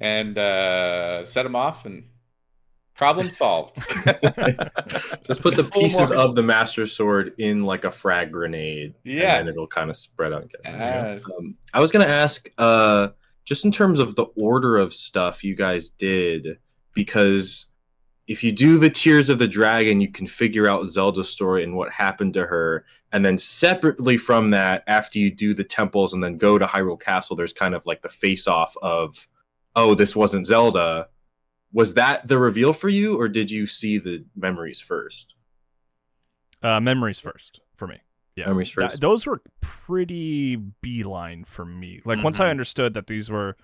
and uh, set him off and problem *laughs* solved. *laughs* just put the pieces of the master sword in like a frag grenade. Yeah. And it'll kind of spread out. Uh, um, I was going to ask, uh, just in terms of the order of stuff you guys did, because if you do the Tears of the Dragon, you can figure out Zelda's story and what happened to her. And then separately from that, after you do the temples and then go to Hyrule Castle, there's kind of like the face off of, oh, this wasn't Zelda. Was that the reveal for you, or did you see the memories first? Uh, memories first for me. Yeah, memories first. Those were pretty beeline for me. Like mm-hmm. once I mm-hmm. understood that these were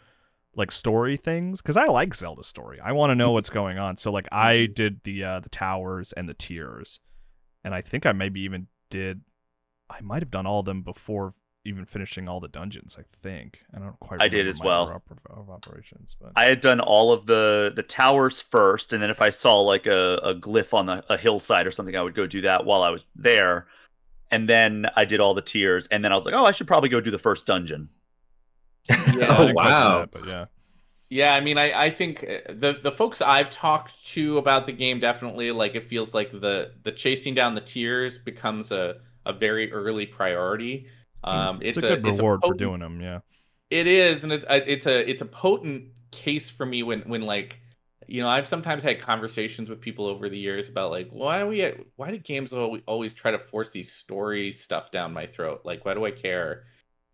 like story things because I like Zelda story. I want to know mm-hmm. what's going on. So like I mm-hmm. did the uh, the towers and the tears, and I think I maybe even did. I might have done all of them before even finishing all the dungeons. I think I don't quite. I did as well. Of operations, but I had done all of the the towers first, and then if I saw like a, a glyph on the, a hillside or something, I would go do that while I was there. And then I did all the tears, and then I was like, oh, I should probably go do the first dungeon. Yeah. *laughs* oh wow. That, but yeah. Yeah, I mean, I, I think uh, the the folks I've talked to about the game definitely like it feels like the the chasing down the tears becomes a, a very early priority. Hmm. Um, it's, it's a, a, good reward a potent, for doing them. Yeah, it is, and it's it's a it's a potent case for me when when like you know I've sometimes had conversations with people over the years about like why we why do games always try to force these story stuff down my throat? Like why do I care?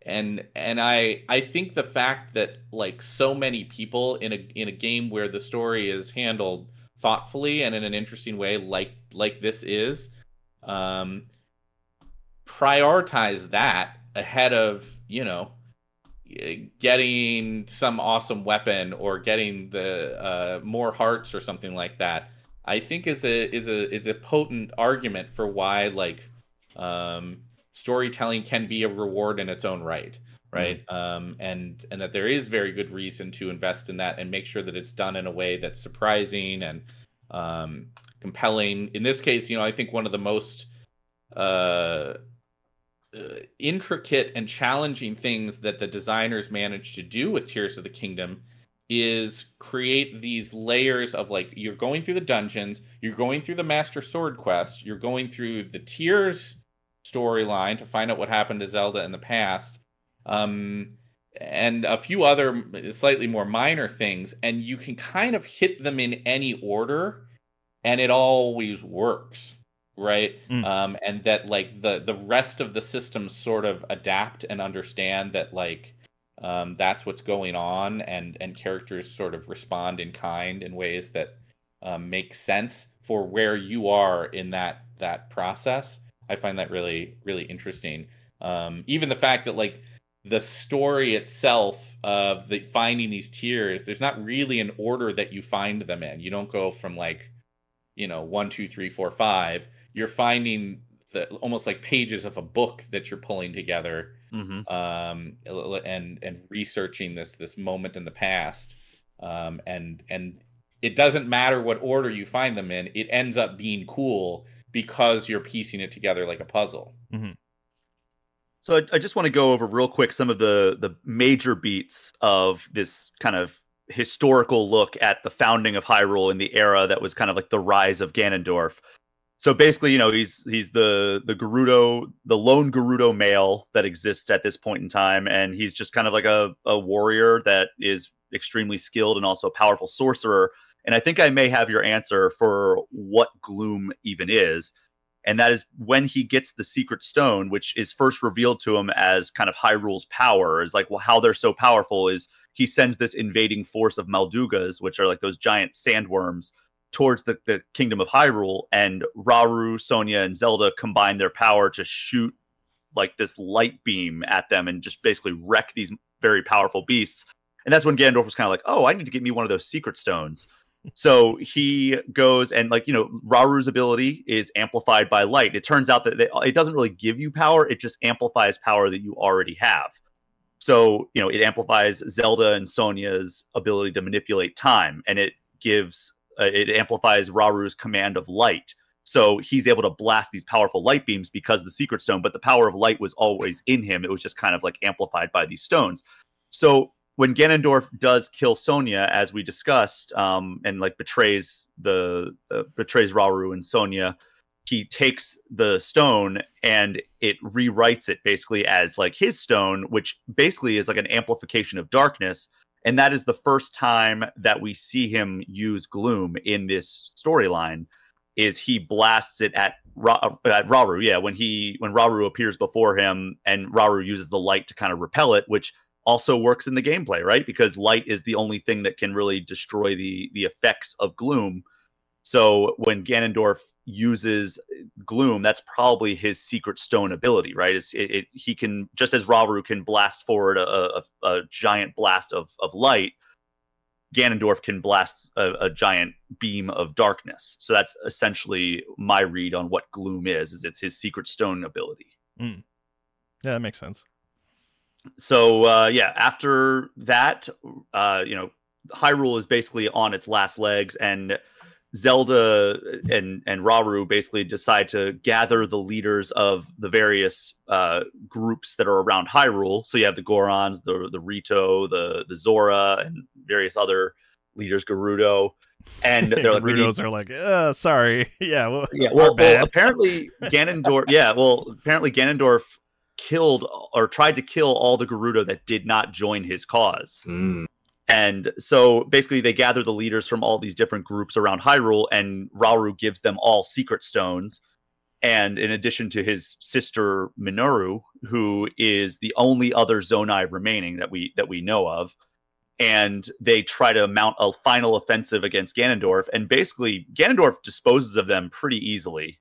and and i i think the fact that like so many people in a in a game where the story is handled thoughtfully and in an interesting way like like this is um prioritize that ahead of you know getting some awesome weapon or getting the uh, more hearts or something like that i think is a is a is a potent argument for why like um storytelling can be a reward in its own right right mm-hmm. um, and and that there is very good reason to invest in that and make sure that it's done in a way that's surprising and um, compelling in this case you know i think one of the most uh, uh, intricate and challenging things that the designers managed to do with tears of the kingdom is create these layers of like you're going through the dungeons you're going through the master sword quest you're going through the tears storyline to find out what happened to Zelda in the past, um, and a few other slightly more minor things, and you can kind of hit them in any order, and it always works, right? Mm. Um, and that like the the rest of the system sort of adapt and understand that like um, that's what's going on, and and characters sort of respond in kind in ways that um, make sense for where you are in that that process I find that really really interesting. Um, even the fact that like the story itself of the finding these tears, there's not really an order that you find them in. You don't go from like, you know, one, two, three, four, five. You're finding the almost like pages of a book that you're pulling together, mm-hmm. um, and and researching this this moment in the past, um, and and it doesn't matter what order you find them in. It ends up being cool because you're piecing it together like a puzzle. Mm-hmm. So I, I just want to go over real quick some of the the major beats of this kind of historical look at the founding of Hyrule in the era that was kind of like the rise of Ganondorf. So basically, you know, he's he's the the Gerudo, the lone Gerudo male that exists at this point in time, and he's just kind of like a, a warrior that is extremely skilled and also a powerful sorcerer and I think I may have your answer for what gloom even is. And that is when he gets the secret stone, which is first revealed to him as kind of Hyrule's power, is like well, how they're so powerful is he sends this invading force of Moldugas, which are like those giant sandworms, towards the, the kingdom of Hyrule. And Rauru, Sonia, and Zelda combine their power to shoot like this light beam at them and just basically wreck these very powerful beasts. And that's when Ganondorf was kind of like, oh, I need to get me one of those secret stones so he goes and like you know Rauru's ability is amplified by light. It turns out that it doesn't really give you power; it just amplifies power that you already have. So you know it amplifies Zelda and Sonia's ability to manipulate time, and it gives uh, it amplifies Rauru's command of light. So he's able to blast these powerful light beams because of the secret stone, but the power of light was always in him. It was just kind of like amplified by these stones. So when Ganondorf does kill Sonia, as we discussed, um, and like betrays the uh, betrays Rauru and Sonia, he takes the stone and it rewrites it basically as like his stone, which basically is like an amplification of darkness. And that is the first time that we see him use gloom in this storyline. Is he blasts it at, Ra- uh, at Rauru? Yeah, when he when Rauru appears before him, and Rauru uses the light to kind of repel it, which also works in the gameplay, right? Because light is the only thing that can really destroy the the effects of gloom. So when Ganondorf uses gloom, that's probably his secret stone ability, right? It, it, he can just as Rauru can blast forward a, a, a, giant blast of of light. Ganondorf can blast a, a, giant beam of darkness. So that's essentially my read on what gloom is. Is it's his secret stone ability. Mm. Yeah, that makes sense so uh, yeah, after that, uh, you know, Hyrule is basically on its last legs, and Zelda and and Rauru basically decide to gather the leaders of the various uh, groups that are around Hyrule. So you have the Gorons, the the Rito, the the Zora, and various other leaders, Gerudo. And *laughs* they're like, Gerudos are like, uh, sorry, *laughs* yeah, well, yeah. Well, well, apparently Ganondorf, *laughs* yeah, well, apparently Ganondorf killed or tried to kill all the Gerudo that did not join his cause. Mm. And so basically, they gather the leaders from all these different groups around Hyrule, and Rauru gives them all secret stones. And in addition to his sister Mineru, who is the only other Zonai remaining that we that we know of, and they try to mount a final offensive against Ganondorf, and basically Ganondorf disposes of them pretty easily.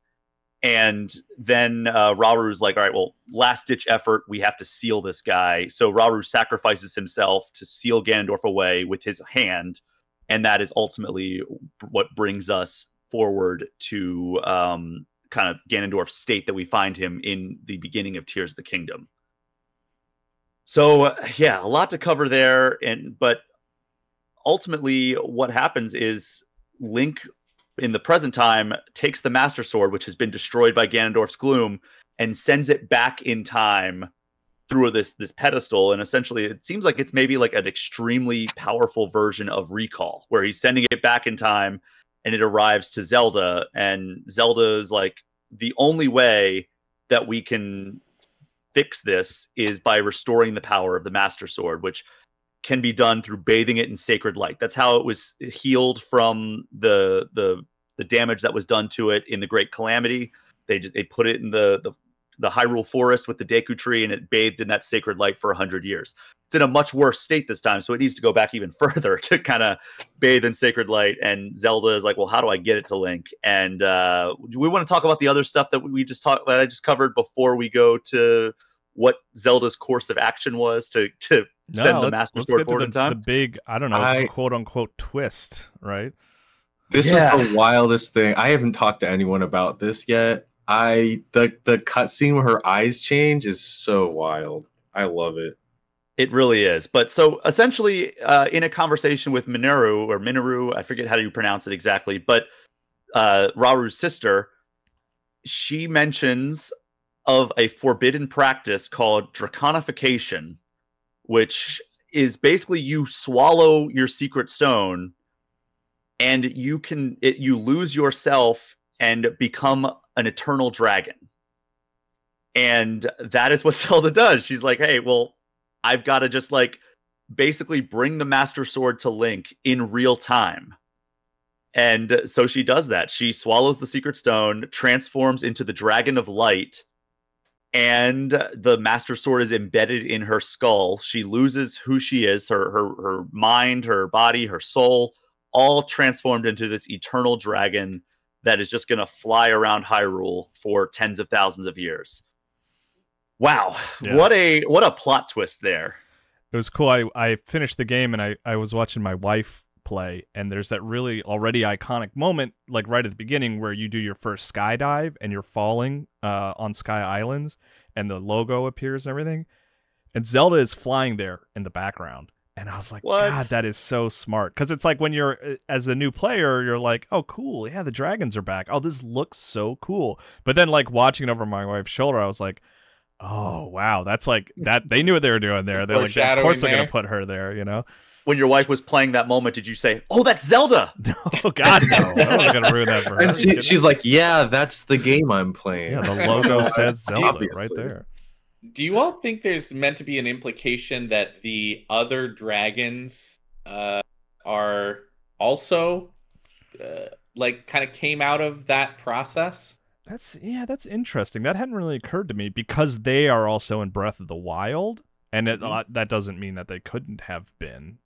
And then uh, Rauru's like, all right, well, last ditch effort. We have to seal this guy. So Rauru sacrifices himself to seal Ganondorf away with his hand. And that is ultimately what brings us forward to um, kind of Ganondorf's state that we find him in the beginning of Tears of the Kingdom. So yeah, a lot to cover there, and but ultimately, what happens is Link in the present time takes the Master Sword, which has been destroyed by Ganondorf's gloom, and sends it back in time through this this pedestal. And essentially, it seems like it's maybe like an extremely powerful version of Recall, where he's sending it back in time, and it arrives to Zelda, and Zelda is like the only way that we can fix this is by restoring the power of the Master Sword, which can be done through bathing it in sacred light. That's how it was healed from the the the damage that was done to it in the Great Calamity. They just they put it in the the the Hyrule Forest with the Deku Tree, and it bathed in that sacred light for hundred years. It's in a much worse state this time, so it needs to go back even *laughs* further to kind of bathe in sacred light. And Zelda is like, "Well, how do I get it to Link?" And uh, we want to talk about the other stuff that we just talked that I just covered before we go to what Zelda's course of action was to to no, send the Master Sword forward the, in time. The big, I don't know, I, quote unquote twist, right? This yeah. was the wildest thing. I haven't talked to anyone about this yet. I the the cutscene where her eyes change is so wild. I love it. It really is. But so essentially, uh, in a conversation with Minoru or Minoru, I forget how you pronounce it exactly, but uh, Rauru's sister, she mentions of a forbidden practice called draconification, which is basically you swallow your secret stone and you can it, you lose yourself and become an eternal dragon. And that is what *laughs* Zelda does. She's like, "Hey, well, I've got to just like basically bring the master sword to Link in real time." And so she does that. She swallows the secret stone, transforms into the dragon of light, and the master sword is embedded in her skull. She loses who she is her her her mind her body her soul all transformed into this eternal dragon that is just going to fly around Hyrule for tens of thousands of years. Wow yeah. what a what a plot twist there. It was cool. I i finished the game and i i was watching my wife play and there's that really already iconic moment like right at the beginning where you do your first skydive and you're falling uh, on sky islands and the logo appears and everything and zelda is flying there in the background And I was like, What? God, that is so smart. Because it's like when you're, uh, as a new player, you're like, oh, cool. Yeah, the dragons are back. Oh, this looks so cool. But then, like, watching it over my wife's shoulder, I was like, oh, wow. That's like, that they knew what they were doing there. They're like, of course they're gonna put her there, you know? When your wife was playing that moment, did you say, "Oh, that's Zelda"? *laughs* Oh, God, *laughs* no. I was going to ruin that for her. And she, she's like, "Yeah, that's the game I'm playing." yeah, the logo *laughs* says Zelda right there. Do you all think there's meant to be an implication that the other dragons uh, are also uh, like kind of came out of that process? That's yeah, that's interesting. That hadn't really occurred to me because they are also in Breath of the Wild, and it, Mhm. uh, that doesn't mean that they couldn't have been.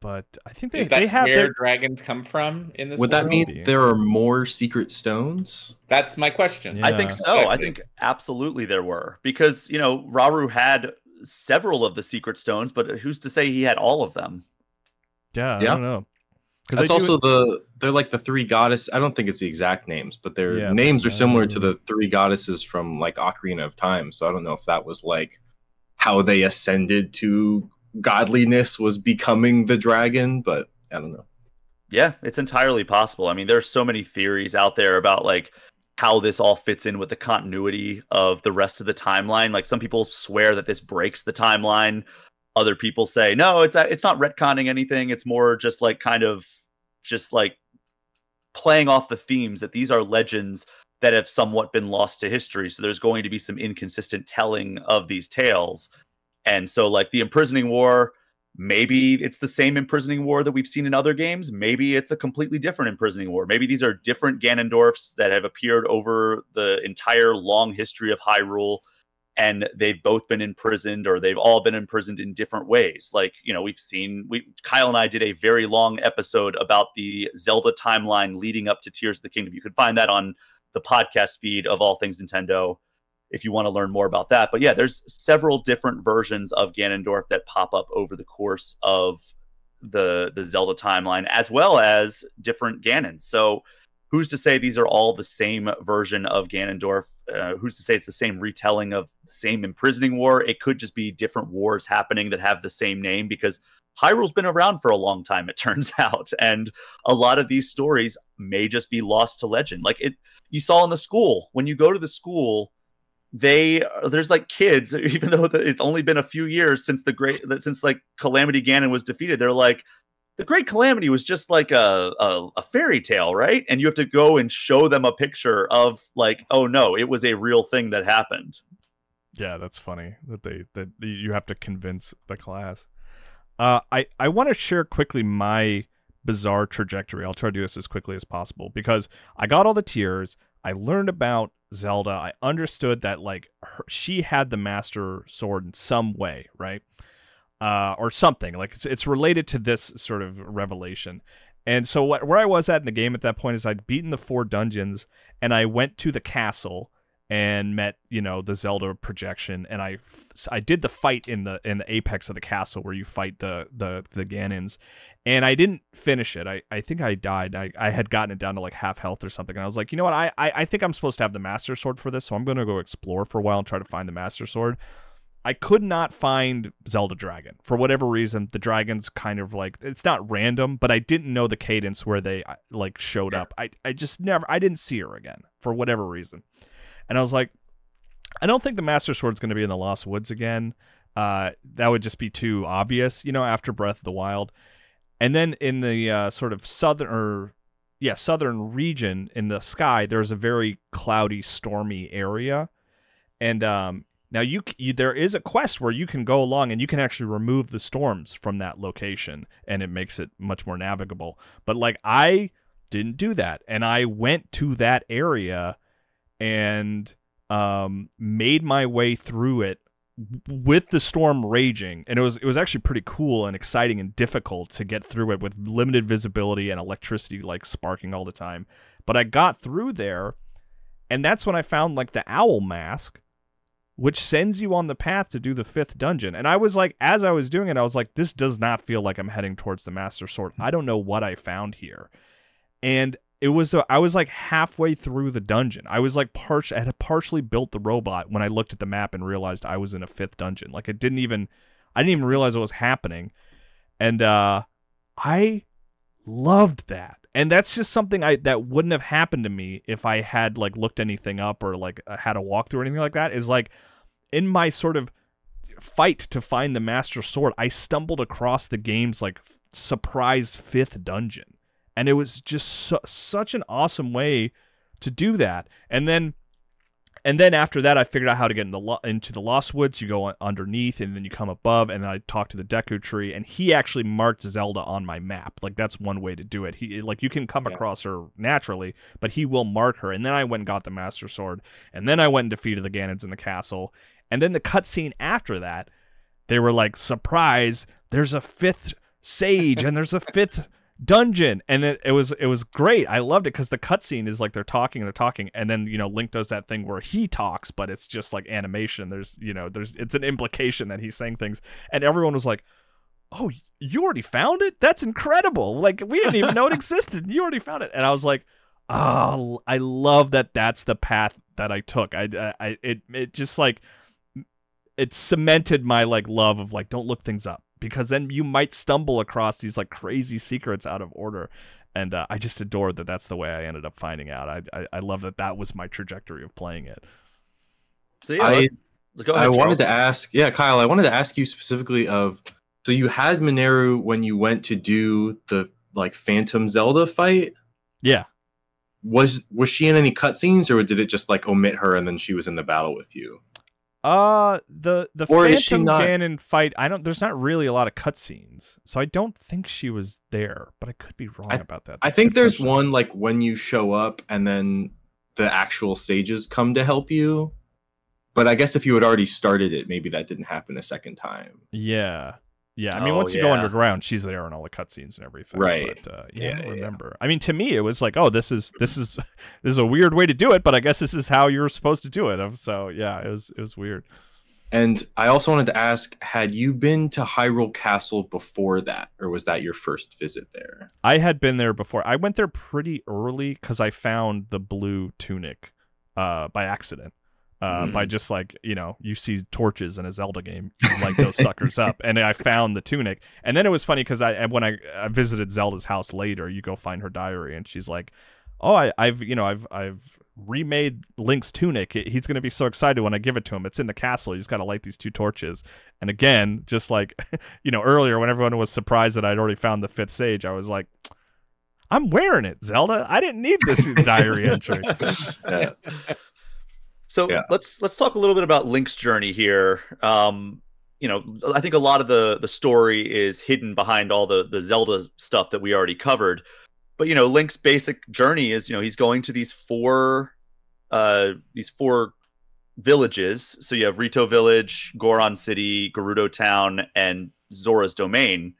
But I think they Is that they have where their dragons come from in this? Would that mean Be. there are more secret stones? That's my question. Yeah. I think so. I think absolutely there were because you know Rauru had several of the secret stones, but who's to say he had all of them? yeah, I Yeah. don't know. 'Cause That's they do also it- the they're like the three goddess. I don't think it's the exact names, but their Yeah, names are but, similar to the three goddesses from like Ocarina of Time. So I don't know if that was like how they ascended to godliness was becoming the dragon, but I don't know. Yeah, it's entirely possible. I mean, there's so many theories out there about like how this all fits in with the continuity of the rest of the timeline. Like some people swear that this breaks the timeline. Other people say no, it's it's not retconning anything. It's more just like kind of just like playing off the themes that these are legends that have somewhat been lost to history. So there's going to be some inconsistent telling of these tales. And so like the imprisoning war maybe it's the same imprisoning war that we've seen in other games. Maybe it's a completely different imprisoning war. Maybe these are different ganondorfs that have appeared over the entire long history of hyrule and they've both been imprisoned or they've all been imprisoned in different ways. Like you know we've seen we kyle and i did a very long episode about the zelda timeline leading up to tears of the kingdom. You can find that on the podcast feed of all things nintendo if you want to learn more about that. But yeah, there's several different versions of Ganondorf that pop up over the course of the the Zelda timeline, as well as different Ganons. So who's to say these are all the same version of Ganondorf? Uh, who's to say it's the same retelling of the same imprisoning war? It could just be different wars happening that have the same name because Hyrule's been around for a long time, it *laughs* turns out, and a lot of these stories may just be lost to legend. Like it, you saw in the school when you go to the school they there's like kids *laughs* even though it's only been a few years since the great since like calamity ganon was defeated they're like the great calamity was just like a, a a fairy tale right and you have to go and show them a picture of like oh no it was a real thing that happened Yeah, that's funny that they that you have to convince the class. Uh, I I want to share quickly my bizarre trajectory. I'll try to do this as quickly as possible because I got all the tears. I learned about Zelda. I understood that like her, she had the Master Sword in some way, right? Uh, or something like it's, it's related to this sort of revelation. And so what where I was at in the game at that point is I'd beaten the four dungeons and I went to the castle and met you know the Zelda projection and I f- I did the fight in the in the apex of the castle where you fight the the the Ganons and I didn't finish it. I, I think I died. I, I had gotten it down to like half health or something and I was like you know what? I, I I think I'm supposed to have the master sword for this so I'm gonna go explore for a while and try to find the master sword. I could not find Zelda Dragon. For whatever reason. The dragons kind of like it's not random, but I didn't know the cadence where they uh, like showed up. I I just never I didn't see her again for whatever reason, and I was like, I don't think the Master Sword's going to be in the Lost Woods again. Uh, that would just be too obvious, you know, after Breath of the Wild, and then in the uh, sort of southern or yeah southern region in the sky, there's a very cloudy, stormy area, and um now you, you there is a quest where you can go along and you can actually remove the storms from that location and it makes it much more navigable. But like I didn't do that and I went to that area and um made my way through it with the storm raging and it was it was actually pretty cool and exciting and difficult to get through it with limited visibility and electricity like sparking all the time. But I got through there and that's when I found like the owl mask which sends you on the path to do the fifth dungeon. And I was like, as I was doing it, I was like, this does not feel like I'm heading towards the Master Sword. I don't know what I found here. And it was, uh, I was like halfway through the dungeon. I was like, par- I had partially built the robot when I looked at the map and realized I was in a fifth dungeon. Like, it didn't even, I didn't even realize what was happening. and uh, I loved that. And that's just something I that wouldn't have happened to me if I had like looked anything up or like uh, had a walkthrough or anything like that. Is like in my sort of fight to find the master sword, I stumbled across the game's like surprise fifth dungeon, and it was just su- such an awesome way to do that. And then and then after that, I figured out how to get in the lo- into the Lost Woods. You go underneath, and then you come above, and then I talked to the Deku Tree, and he actually marked Zelda on my map. Like that's one way to do it. He like you can come yeah. across her naturally, but he will mark her. And then I went and got the Master Sword, and then I went and defeated the Ganons in the castle. And then the cutscene after that, they were like, "Surprise! There's a fifth sage, and there's a fifth dungeon and it, it was it was great. I loved it because the cutscene is like they're talking and they're talking and then you know link does that thing where he talks but it's just like animation. There's you know there's it's an implication that he's saying things and everyone was like oh you already found it? That's incredible. Like we didn't even know it *laughs* existed. You already found it. And i was like oh i love that that's the path that i took. I i it it just like it cemented my like love of like don't look things up because then you might stumble across these like crazy secrets out of order. And uh, i just adore that that's the way i ended up finding out. I, I, I love that that was my trajectory of playing it. So yeah I, ahead, I wanted to ask yeah kyle i wanted to ask you specifically of so you had mineru when you went to do the like phantom zelda fight? Yeah. Was was she in any cutscenes or did it just like omit her and then she was in the battle with you uh, the the or Phantom not... Ganon fight. I don't. There's not really a lot of cutscenes, so I don't think she was there. But I could be wrong I, about that. That's I think there's question. one like when you show up and then the actual stages come to help you. But I guess if you had already started it, maybe that didn't happen a second time. Yeah, yeah, I mean, oh, once you yeah. go underground, she's there in all the cutscenes and everything. Right. But, uh, yeah, yeah, I remember. Yeah. I mean, to me, it was like, oh, this is this is *laughs* this is a weird way to do it, but I guess this is how you're supposed to do it. So yeah, it was it was weird. And I also wanted to ask, had you been to Hyrule Castle before that, or was that your first visit there? I had been there before. I went there pretty early because I found the blue tunic uh, by accident uh, mm. by just like you know you see torches in a Zelda game, *laughs* you light those suckers up, and I found the tunic, and then it was funny because I when I, I, visited Zelda's house later, you go find her diary, and she's like, "Oh, I, have you know I've I've remade Link's tunic. He's gonna be so excited when I give it to him. It's in the castle. He's got to light these two torches." And again, just like *laughs* you know earlier when everyone was surprised that I'd already found the fifth sage, I was like. I'm wearing it, Zelda. I didn't need this *laughs* diary entry. yeah. So yeah. let's let's talk a little bit about Link's journey here. Um, you know, I think a lot of the the story is hidden behind all the the Zelda stuff that we already covered. But you know, Link's basic journey is you know he's going to these four uh these four villages. So you have Rito Village, Goron City, Gerudo Town, and Zora's Domain.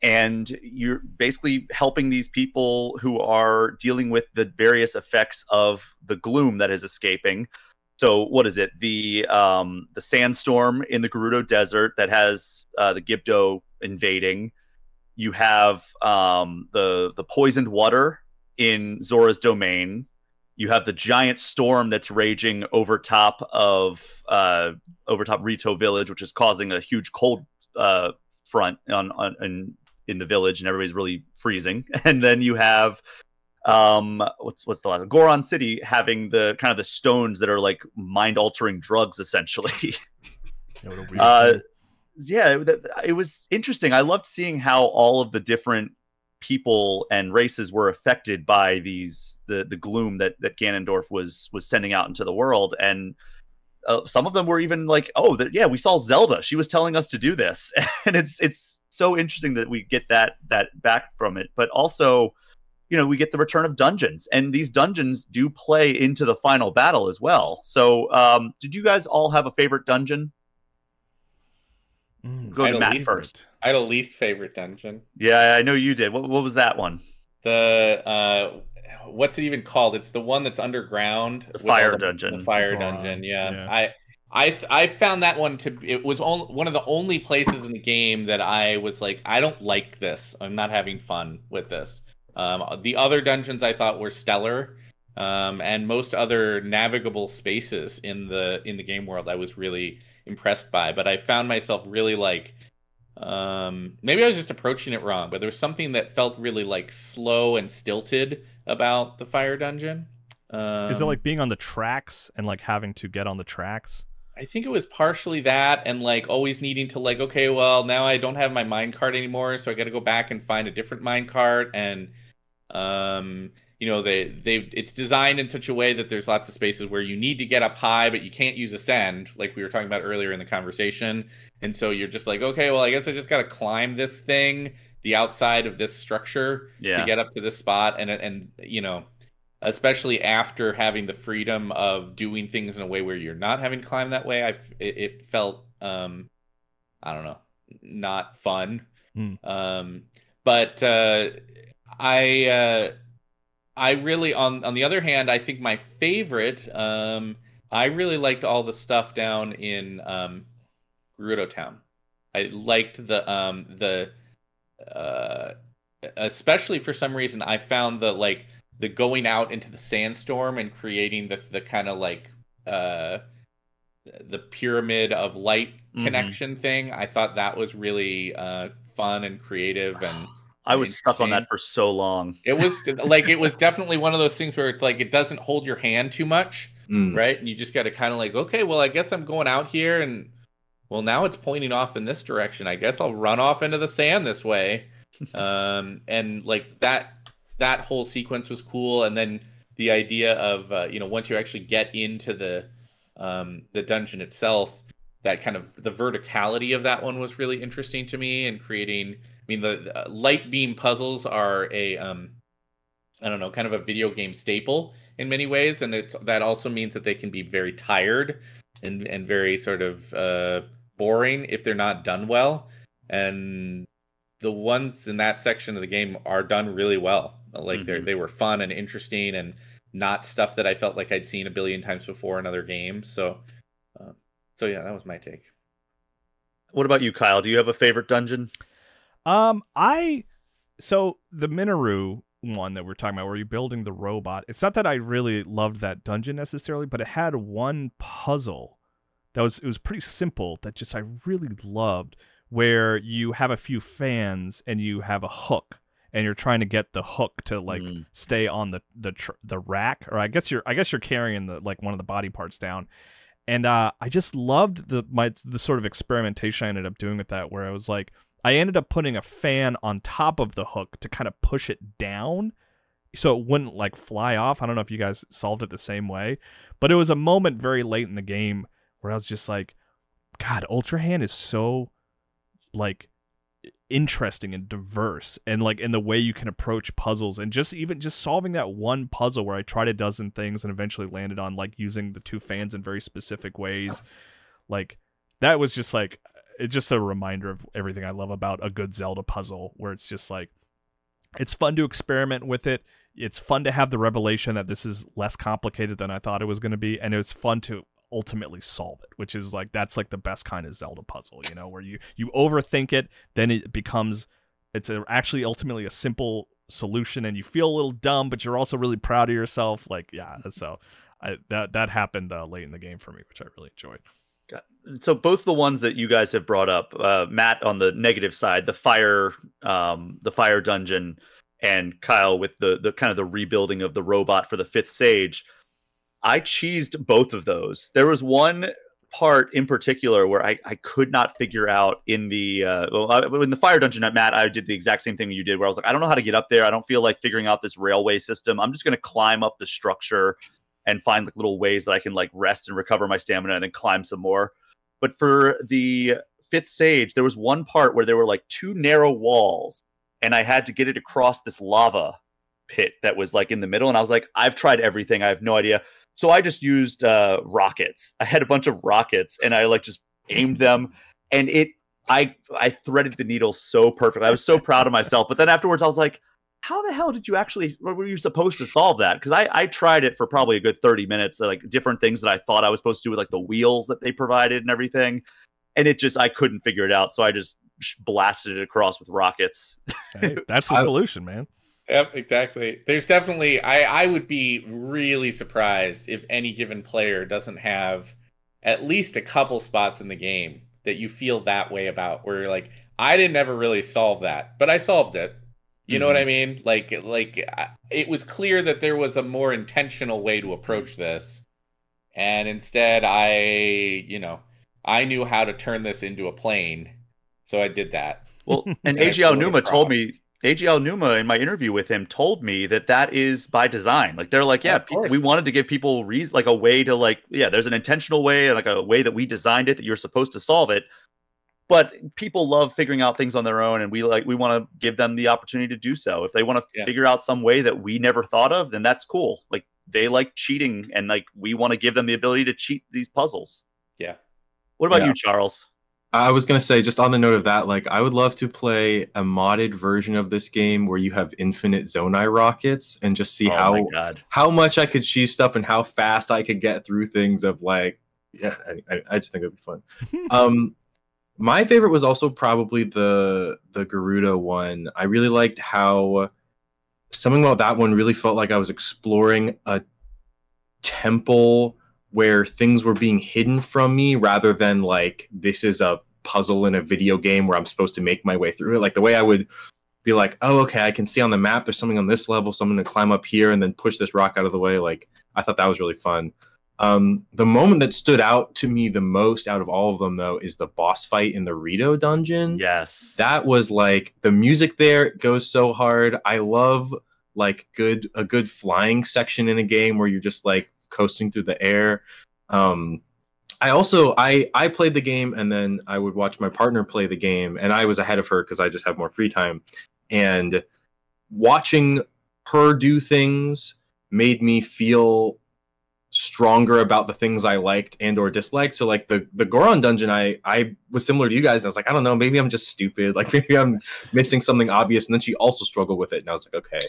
And you're basically helping these people who are dealing with the various effects of the gloom that is escaping so what is it? The um, the sandstorm in the Gerudo Desert that has uh, the Gibdo invading. You have um, the the poisoned water in Zora's domain. You have the giant storm that's raging over top of uh, over top Rito Village, which is causing a huge cold uh, front on, on in, in the village, and everybody's really freezing. *laughs* And then you have um what's what's the last goron city having the kind of the stones that are like mind altering drugs essentially. *laughs* Uh yeah it was interesting. I loved seeing how all of the different people and races were affected by these the the gloom that that ganondorf was was sending out into the world. And uh, some of them were even like oh that yeah we saw zelda. She was telling us to do this. *laughs* And it's it's so interesting that we get that that back from it. But also you know we get the return of dungeons and these dungeons do play into the final battle as well. So um did you guys all have a favorite dungeon? Mm, go to matt least, first. I had a least favorite dungeon. Yeah i know you did. What, what was that one? The uh what's it even called? It's the one that's underground the fire the, dungeon. the fire oh, dungeon yeah. yeah. i I I found that one to it was on, one of the only places in the game that I was like I don't like this. I'm not having fun with this. Um, the other dungeons I thought were stellar, um, and most other navigable spaces in the in the game world I was really impressed by. But I found myself really like Um, maybe I was just approaching it wrong, but there was something that felt really like slow and stilted about the fire dungeon. Um, Is it like being on the tracks and like having to get on the tracks? I think it was partially that and like always needing to like okay, well, now I don't have my mine cart anymore, so I got to go back and find a different mine cart and um you know they they it's designed in such a way that there's lots of spaces where you need to get up high but you can't use ascend like we were talking about earlier in the conversation and so you're just like okay well i guess i just got to climb this thing the outside of this structure yeah. to get up to this spot and and you know especially after having the freedom of doing things in a way where you're not having to climb that way i it, it felt um i don't know not fun mm. um but uh i uh I really on on the other hand, I think my favorite, um, I really liked all the stuff down in um, Gerudo Town. I liked the um the uh especially for some reason I found the like the going out into the sandstorm and creating the the kind of like uh the pyramid of light mm-hmm. connection thing. I thought that was really uh fun and creative and I was stuck on that for so long. It was *laughs* like it was definitely one of those things where it's like it doesn't hold your hand too much, mm. right? And you just got to kind of like, okay, well, I guess I'm going out here, and well, now it's pointing off in this direction. I guess I'll run off into the sand this way, *laughs* um, and like that that whole sequence was cool. And then the idea of uh, you know once you actually get into the um, the dungeon itself, that kind of the verticality of that one was really interesting to me, and creating mean, the uh, light beam puzzles are a um, I don't know, kind of a video game staple in many ways, and it's that also means that they can be very tired and and very sort of uh, boring if they're not done well. And the ones in that section of the game are done really well. Like mm-hmm. they they were fun and interesting and not stuff that I felt like I'd seen a billion times before in other games. So, uh, so yeah, that was my take. What about you, Kyle? Do you have a favorite dungeon? Um, I so the Mineru one that we're talking about, where you're building the robot. It's not that I really loved that dungeon necessarily, but it had one puzzle that was it was pretty simple that just I really loved, where you have a few fans and you have a hook and you're trying to get the hook to like mm. stay on the the tr- the rack or I guess you're I guess you're carrying the like one of the body parts down. And uh, I just loved the my the sort of experimentation I ended up doing with that where I was like I ended up putting a fan on top of the hook to kind of push it down so it wouldn't like fly off. I don't know if you guys solved it the same way, but it was a moment very late in the game where I was just like, God, Ultra Hand is so like interesting and diverse and like in the way you can approach puzzles and just even just solving that one puzzle where I tried a dozen things and eventually landed on like using the two fans in very specific ways. Like that was just like it's just a reminder of everything I love about a good Zelda puzzle, where it's just like it's fun to experiment with it. It's fun to have the revelation that this is less complicated than I thought it was going to be, and it's fun to ultimately solve it, which is like that's like the best kind of Zelda puzzle, you know, where you you overthink it, then it becomes it's a, actually ultimately a simple solution, and you feel a little dumb, but you're also really proud of yourself. Like, yeah, so I, that that happened uh, late in the game for me, which I really enjoyed so both the ones that you guys have brought up, uh, Matt on the negative side, the fire, um, the fire dungeon, and Kyle with the the kind of the rebuilding of the robot for the fifth sage. I cheesed both of those. There was one part in particular where I, I could not figure out in the uh, well, in the fire dungeon at Matt, I did the exact same thing you did, where I was like, I don't know how to get up there. I don't feel like figuring out this railway system. I'm just going to climb up the structure and find like little ways that I can like rest and recover my stamina and then climb some more. But for the fifth sage, there was one part where there were like two narrow walls, and I had to get it across this lava pit that was like in the middle. And I was like, I've tried everything. I have no idea. So I just used uh, rockets. I had a bunch of rockets, and I like just aimed them, and it. I I threaded the needle so perfect. I was so proud of myself. But then afterwards, I was like, how the hell did you actually were you supposed to solve that? Because I, I tried it for probably a good 30 minutes like different things that i thought i was supposed to do with like the wheels that they provided and everything and it just i couldn't figure it out so i just blasted it across with rockets. Hey, *laughs* that's the solution man. Yep exactly. There's definitely i i would be really surprised if any given player doesn't have at least a couple spots in the game that you feel that way about where you're like I didn't ever really solve that, but I solved it. You know what I Mm-hmm. mean? Like, like it was clear that there was a more intentional way to approach this, and instead, I, you know, I knew how to turn this into a plane, so I did that. Well, *laughs* and And I AG flew it Numa told me AG Numa in my interview with him told me that that is by design. Like they're like, yeah, pe- we wanted to give people reason, like a way to like, yeah, there's an intentional way, like a way that we designed it that you're supposed to solve it. But people love figuring out things on their own, and we like we want to give them the opportunity to do so. If they want to Yeah. figure out some way that we never thought of, then that's cool. Like they like cheating, and like we want to give them the ability to cheat these puzzles. Yeah. What about Yeah. you, Charles? I was gonna say, just on the note of that, like I would love to play a modded version of this game where you have infinite Zonai rockets and just see oh how god. how much I could cheese stuff and how fast I could get through things. Of like, yeah, I, I, I just think it'd be fun. *laughs* um, my favorite was also probably the the Gerudo one. I really liked how something about that one really felt like I was exploring a temple where things were being hidden from me rather than like this is a puzzle in a video game where I'm supposed to make my way through it. Like the way I would be like, oh, okay, I can see on the map there's something on this level, so I'm going to climb up here and then push this rock out of the way. Like I thought that was really fun. Um, the moment that stood out to me the most out of all of them, though, is the boss fight in the Rito dungeon. Yes. that was like the music there goes so hard. I love like good a good flying section in a game where you're just like coasting through the air. Um i also i i played the game and then i would watch my partner play the game and i was ahead of her because i just have more free time. And watching her do things made me feel stronger about the things I liked and or disliked. So like the the Goron dungeon, I I was similar to you guys. I was like, I don't know, maybe I'm just stupid. *laughs* Like maybe I'm missing something obvious. And then she also struggled with it, and I was like, okay.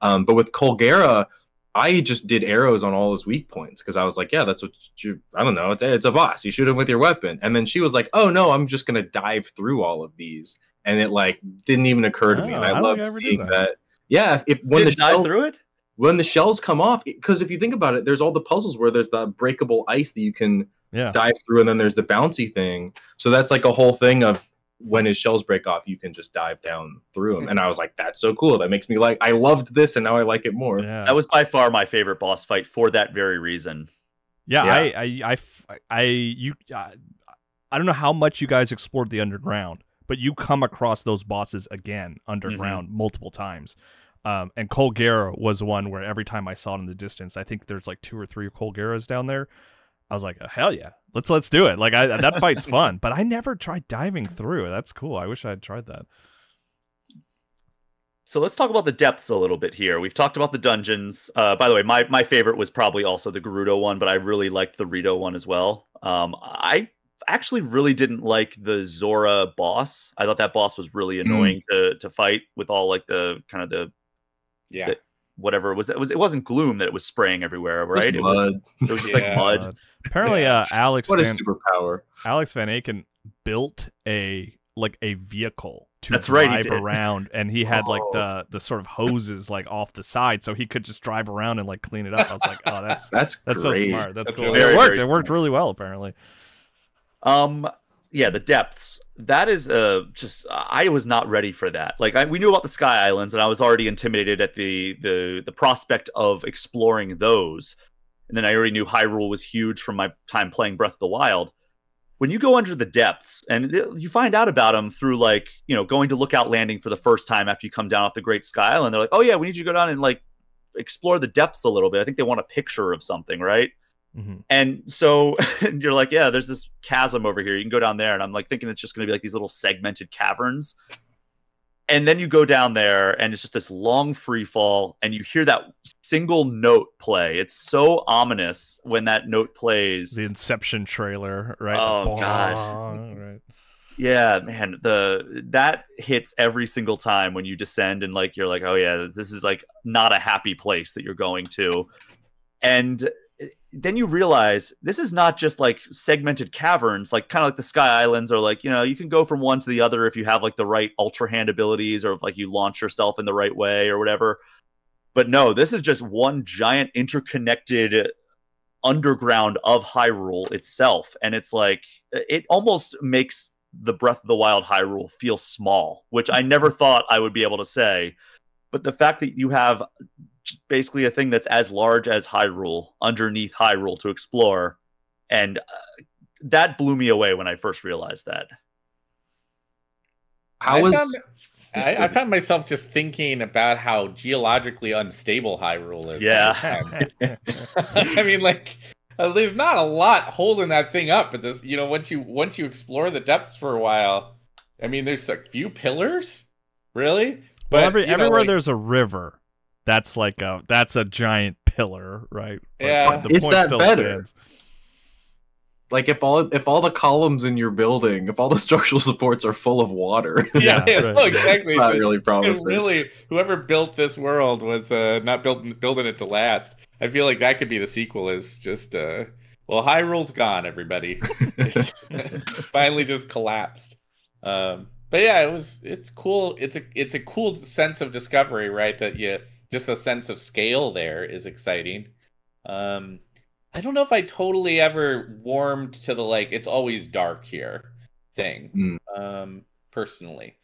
Um, but with Colgera, I just did arrows on all his weak points because I was like, yeah, that's what you. I don't know. It's a, it's a boss. You shoot him with your weapon. And then she was like, oh no, I'm just gonna dive through all of these. And it like didn't even occur to me. Oh, And I I don't love think I ever did seeing that. that. Yeah, if when Did the it dive shells, through it? When the shells come off because if you think about it there's all the puzzles where there's the breakable ice that you can Yeah. dive through and then there's the bouncy thing so that's like a whole thing of when his shells break off you can just dive down through them and i was like that's so cool that makes me like i loved this and now i like it more Yeah. That was by far my favorite boss fight for that very reason. Yeah, Yeah. I, you, I, I don't know how much you guys explored the underground, but you come across those bosses again mm-hmm. underground multiple times. Um, and Colgera was one where every time I saw it in the distance, I think there's like two or three Colgeras down there. I was like, oh, hell yeah, let's let's do it. Like I, that *laughs* fight's fun, but I never tried diving through. That's cool. I wish I had tried that. So let's talk about the depths a little bit here. We've talked about the dungeons. Uh, by the way, my, my favorite was probably also the Gerudo one, but I really liked the Rito one as well. Um, I actually really didn't like the Zora boss. I thought that boss was really annoying to to fight with all like the kind of the Yeah. The- whatever it was. It was it wasn't gloom that it was spraying everywhere, right? It was mud. it was *laughs* just like mud. Uh, apparently, uh, Alex what a superpower Alex Van Aken built a like a vehicle to That's right, he drive did. around, and he had like Oh. the the sort of hoses like off the side, so he could just drive around and like clean it up. I was like, oh, that's *laughs* that's that's so smart. That's, That's cool. very, it worked. It worked really well, apparently. Um, yeah, the depths. That is uh just I was not ready for that. Like I, we knew about the Sky Islands, and I was already intimidated at the the the prospect of exploring those. And then I already knew Hyrule was huge from my time playing Breath of the Wild. When you go under the depths, and you find out about them through like you know going to Lookout Landing for the first time after you come down off the Great Sky Island, they're like, oh yeah, we need you to go down and like explore the depths a little bit. I think they want a picture of something, right? Hmm And so *laughs* and you're like, yeah, there's this chasm over here. You can go down there. And I'm like thinking it's just going to be like these little segmented caverns. And then you go down there and it's just this long free fall and you hear that single note play. It's so ominous when that note plays. The Inception trailer, right? Oh, The God. right. Yeah, man, the that hits every single time when you descend and like you're like, oh yeah, this is like not a happy place that you're going to. And then you realize this is not just like segmented caverns, like kind of like the Sky Islands, or like you know you can go from one to the other if you have like the right ultra hand abilities, or if like you launch yourself in the right way or whatever. But no, this is just one giant interconnected underground of Hyrule itself, and it's like it almost makes the Breath of the Wild Hyrule feel small, which I never *laughs* thought I would be able to say. But the fact that you have basically a thing that's as large as Hyrule underneath Hyrule to explore, and uh, that blew me away when I first realized that. How was found, *laughs* I, I, found myself just thinking about how geologically unstable Hyrule is. Yeah, *laughs* I mean, like uh, there's not a lot holding that thing up, but this, you know, once you once you explore the depths for a while, I mean, there's a few pillars, really. But well, every, everywhere know, like, there's a river, that's like a that's a giant pillar, right? Yeah, the is that better? Stands. Like if all if all the columns in your building, if all the *laughs* structural supports are full of water, *laughs* yeah, yeah right. *laughs* exactly. It's not really promising. Really, whoever built this world was uh, not building building it to last. I feel like that could be the sequel. Is just uh, well, Hyrule's gone. Everybody, finally just collapsed. Um, but yeah, it was. It's cool. It's a it's a cool sense of discovery, right? That you just the sense of scale there is exciting. Um, I don't know if I totally ever warmed to the like it's always dark here thing. Mm. Um, personally,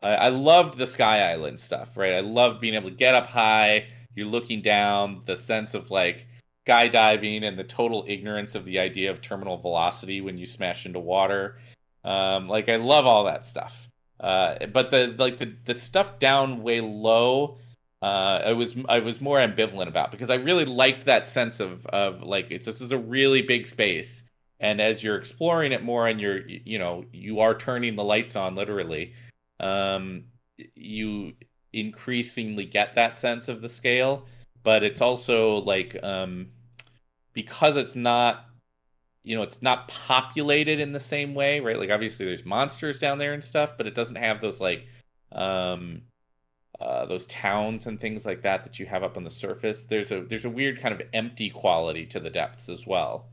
I, I loved the Sky Island stuff. Right, I loved being able to get up high you're looking down, the sense of like skydiving and the total ignorance of the idea of terminal velocity when you smash into water. Um, like I love all that stuff. Uh, but the like the, the stuff down way low, uh, I was I was more ambivalent about because I really liked that sense of of like it's this is a really big space, and as you're exploring it more and you're you know you are turning the lights on literally, um, you increasingly get that sense of the scale but it's also like um because it's not you know it's not populated in the same way right? Like obviously there's monsters down there and stuff but it doesn't have those like um uh, those towns and things like that that you have up on the surface there's a there's a weird kind of empty quality to the depths as well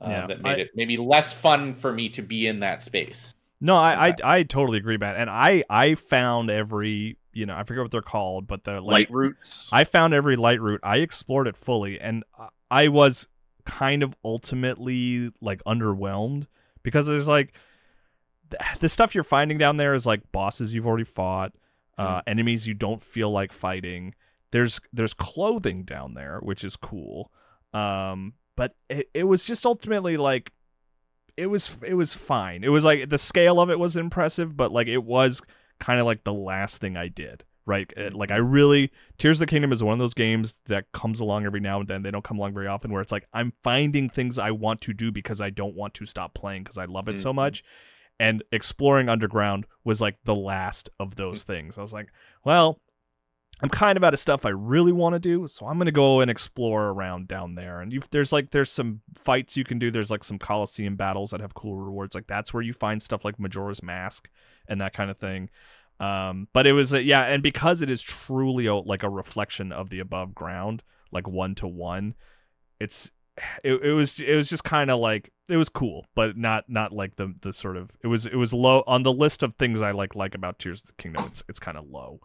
uh, yeah, that made I, it maybe less fun for me to be in that space no I, I, I totally agree about it. and i i found every you know, I forget what they're called, but the light, light routes. I found every light route. I explored it fully, and I was kind of ultimately like underwhelmed because there's like the stuff you're finding down there is like bosses you've already fought, uh, mm. enemies you don't feel like fighting. There's there's clothing down there, which is cool. Um, but it, it was just ultimately like it was it was fine. It was like the scale of it was impressive, but like it was kind of like the last thing I did. Right, like I really Tears of the Kingdom is one of those games that comes along every now and then. They don't come along very often. Where it's like I'm finding things I want to do because I don't want to stop playing because I love it mm-hmm. so much. And exploring underground was like the last of those things. I was like, well, I'm kind of out of stuff I really want to do, so I'm gonna go and explore around down there. And there's like there's some fights you can do. There's like some Coliseum battles that have cool rewards. Like that's where you find stuff like Majora's Mask and that kind of thing. Um, but it was uh, yeah, and because it is truly a, like a reflection of the above ground, like one to one, it's it, it was it was just kind of like it was cool, but not not like the the sort of it was it was low on the list of things I like like about Tears of the Kingdom. It's it's kind of low.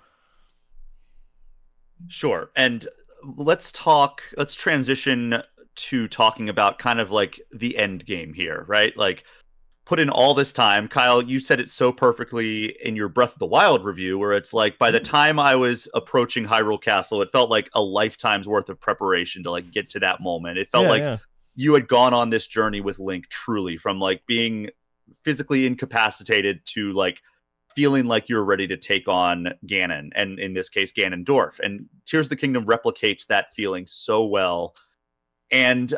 Sure, and let's talk. Let's transition to talking about kind of like the end game here, right? Like put in all this time. Kyle, you said it so perfectly in your Breath of the Wild review, where it's like by the mm. time I was approaching Hyrule Castle, it felt like a lifetime's worth of preparation to like get to that moment. It felt yeah, like yeah. you had gone on this journey with Link truly from like being physically incapacitated to like feeling like you're ready to take on Ganon, and in this case, Ganondorf. And Tears of the Kingdom replicates that feeling so well. And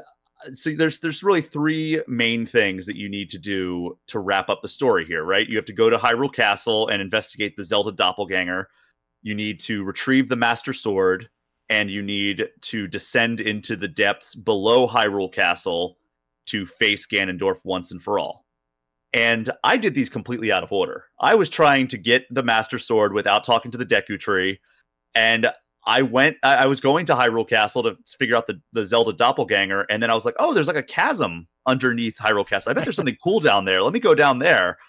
Uh, so there's there's really three main things that you need to do to wrap up the story here, right? You have to go to Hyrule Castle and investigate the Zelda doppelganger. You need to retrieve the Master Sword, and you need to descend into the depths below Hyrule Castle to face Ganondorf once and for all. And I did these completely out of order. I was trying to get the Master Sword without talking to the Deku Tree, and I went, I was going to Hyrule Castle to figure out the, the Zelda doppelganger. And then I was like, oh, there's like a chasm underneath Hyrule Castle. I bet there's something cool down there. Let me go down there.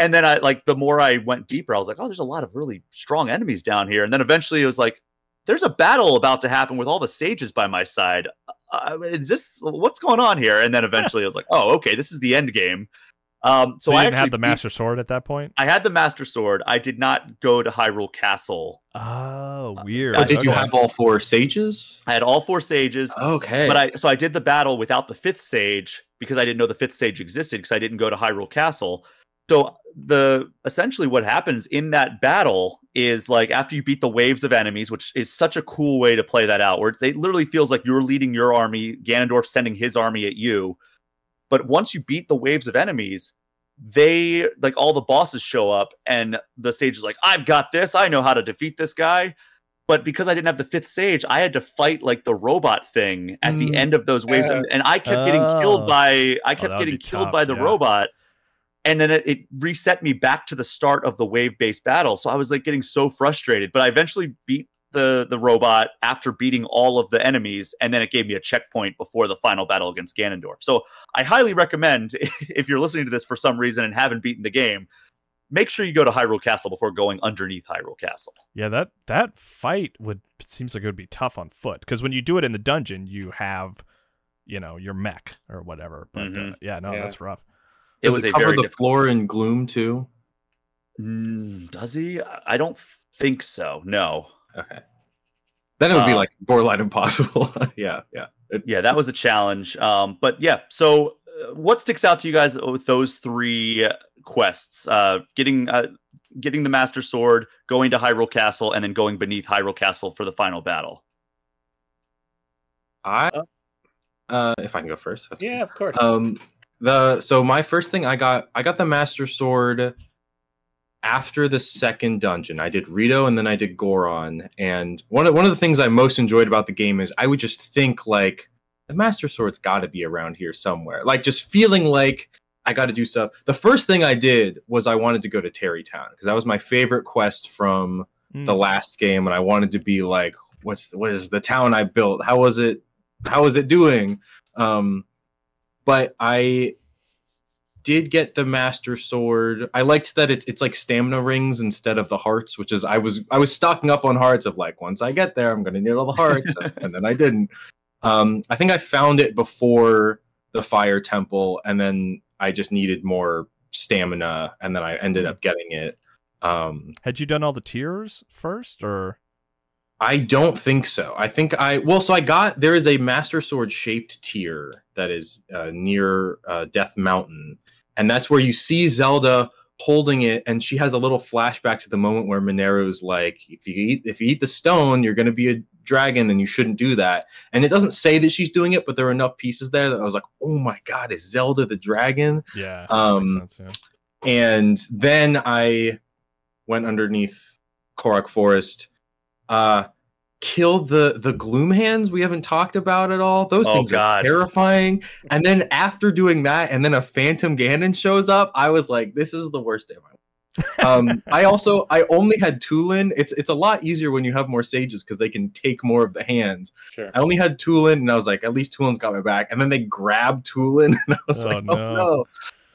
And then I like, the more I went deeper, I was like, oh, there's a lot of really strong enemies down here. And then eventually it was like, there's a battle about to happen with all the sages by my side. Uh, is this, what's going on here? And then eventually I was like, oh, okay, this is the end game. Um, So, so, you I didn't have actually the beat- Master Sword at that point. I had the Master Sword. I did not go to Hyrule Castle. Oh, weird. But did you have all four sages? I had all four sages, Okay. but I so I did the battle without the fifth sage because I didn't know the fifth sage existed because I didn't go to Hyrule Castle. So the essentially what happens in that battle is like after you beat the waves of enemies, which is such a cool way to play that out, where it's, it literally feels like you're leading your army, Ganondorf sending his army at you. But once you beat the waves of enemies, they like all the bosses show up and the sage is like, I've got this, I know how to defeat this guy. But because I didn't have the fifth sage, I had to fight like the robot thing at the Mm, end of those waves, yeah. and, I kept getting Oh. killed by I kept would getting killed by the yeah. robot, and then it, it reset me back to the start of the wave based battle. So I was like getting so frustrated, but I eventually beat the the robot after beating all of the enemies, and then it gave me a checkpoint before the final battle against Ganondorf. So I highly recommend *laughs* if you're listening to this for some reason and haven't beaten the game, make sure you go to Hyrule Castle before going underneath Hyrule Castle. Yeah, that that fight would seems like it would be tough on foot because when you do it in the dungeon, you have, you know, your mech or whatever. But uh, Mhm. yeah, no, Yeah. that's rough. It Does was it a cover the difficult- floor in gloom too? Mm, does he? I don't think so. No. Okay. Then it would be Uh, like borderline impossible. *laughs* yeah, yeah. It- yeah that was a challenge um but yeah so uh, what sticks out to you guys with those three uh, quests uh getting uh getting the master sword going to hyrule castle and then going beneath hyrule castle for the final battle I uh if I can go first. that's Yeah, of course. Um the so my first thing I got I got the master sword after the second dungeon. I did Rito and then I did Goron and one of one of the things I most enjoyed about the game is I would just think like the master sword's got to be around here somewhere. Like just feeling like I got to do stuff. The first thing I did was I wanted to go to Tarrey Town because that was my favorite quest from Mm. the last game and I wanted to be like what's what is the town I built how was it How was it doing um but I did get the master sword. I liked that it's it's like stamina rings instead of the hearts which is I was I was stocking up on hearts of like once I get there I'm going to need all the hearts and then I didn't. Um I think I found it before the fire temple and then I just needed more stamina and then I ended up getting it. Um Had you done all the tears first, or? I don't think so. I think I well, so I got there is a Master Sword shaped tear that is uh, near uh, Death Mountain, and that's where you see Zelda holding it, and she has a little flashback to the moment where Mineru's like, "If you eat if you eat the stone, you're going to be a dragon, and you shouldn't do that." And it doesn't say that she's doing it, but there are enough pieces there that I was like, "Oh my god, is Zelda the dragon?" yeah, Um, sense, yeah. and then I went underneath Korok Forest, uh, killed the the Gloom Hands we haven't talked about at all. Those Oh, things God. are terrifying. And then after doing that, and then a Phantom Ganon shows up, I was like, this is the worst day of my life. um, I also I only had Tulin. It's it's a lot easier when you have more sages because they can take more of the hands. sure. I only had Tulin, and I was like, at least Tulin's got my back. And then they grabbed Tulin, *laughs* and I was Oh, like, no. oh no.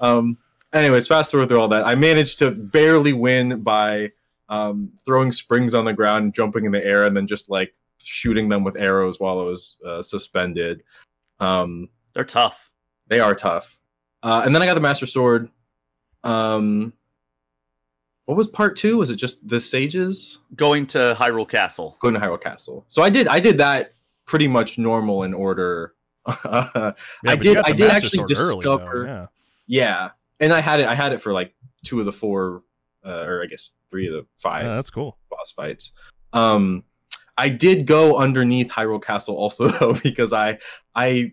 Um. Anyways, fast forward through all that. I managed to barely win by um, throwing springs on the ground, jumping in the air, and then just like shooting them with arrows while I was uh, suspended. Um, they're tough they are tough. Uh, and then I got the Master Sword. Um, what was part two? Was it just the sages? going to hyrule castle going to Hyrule Castle. So I did I did that pretty much normal in order. *laughs* I Yeah, but you did I did Master actually Sword early, though, discover yeah. yeah. And I had it I had it for like two of the four uh, or I guess three of the five that's cool. boss fights. Um I did go underneath Hyrule Castle also *laughs* though because I I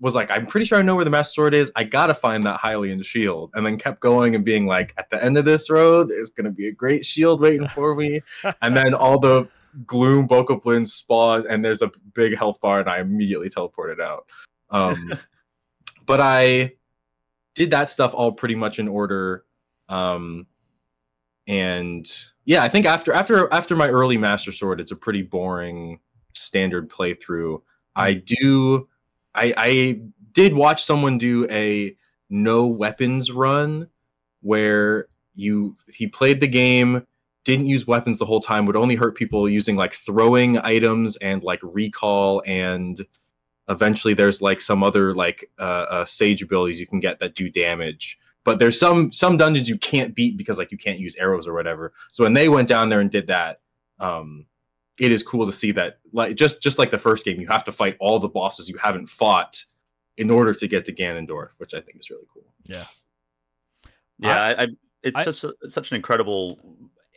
was like I'm pretty sure I know where the Master Sword is. I got to find that Hylian shield and then kept going and being like at the end of this road there's going to be a great shield waiting for me *laughs* and then all the gloom Bokoblins spawn and there's a big health bar and I immediately teleported out. Um *laughs* but I did that stuff all pretty much in order. Um and yeah, I think after after after my early Master Sword, it's a pretty boring standard playthrough. I do I I did watch someone do a no weapons run where you he played the game didn't use weapons the whole time would only hurt people using like throwing items and like recall and eventually there's like some other like uh, uh sage abilities you can get that do damage but there's some some dungeons you can't beat because like you can't use arrows or whatever. So when they went down there and did that, um, it is cool to see that like just just like the first game, you have to fight all the bosses you haven't fought in order to get to Ganondorf, which I think is really cool. Yeah. Yeah, I, I, it's I, just a, such an incredible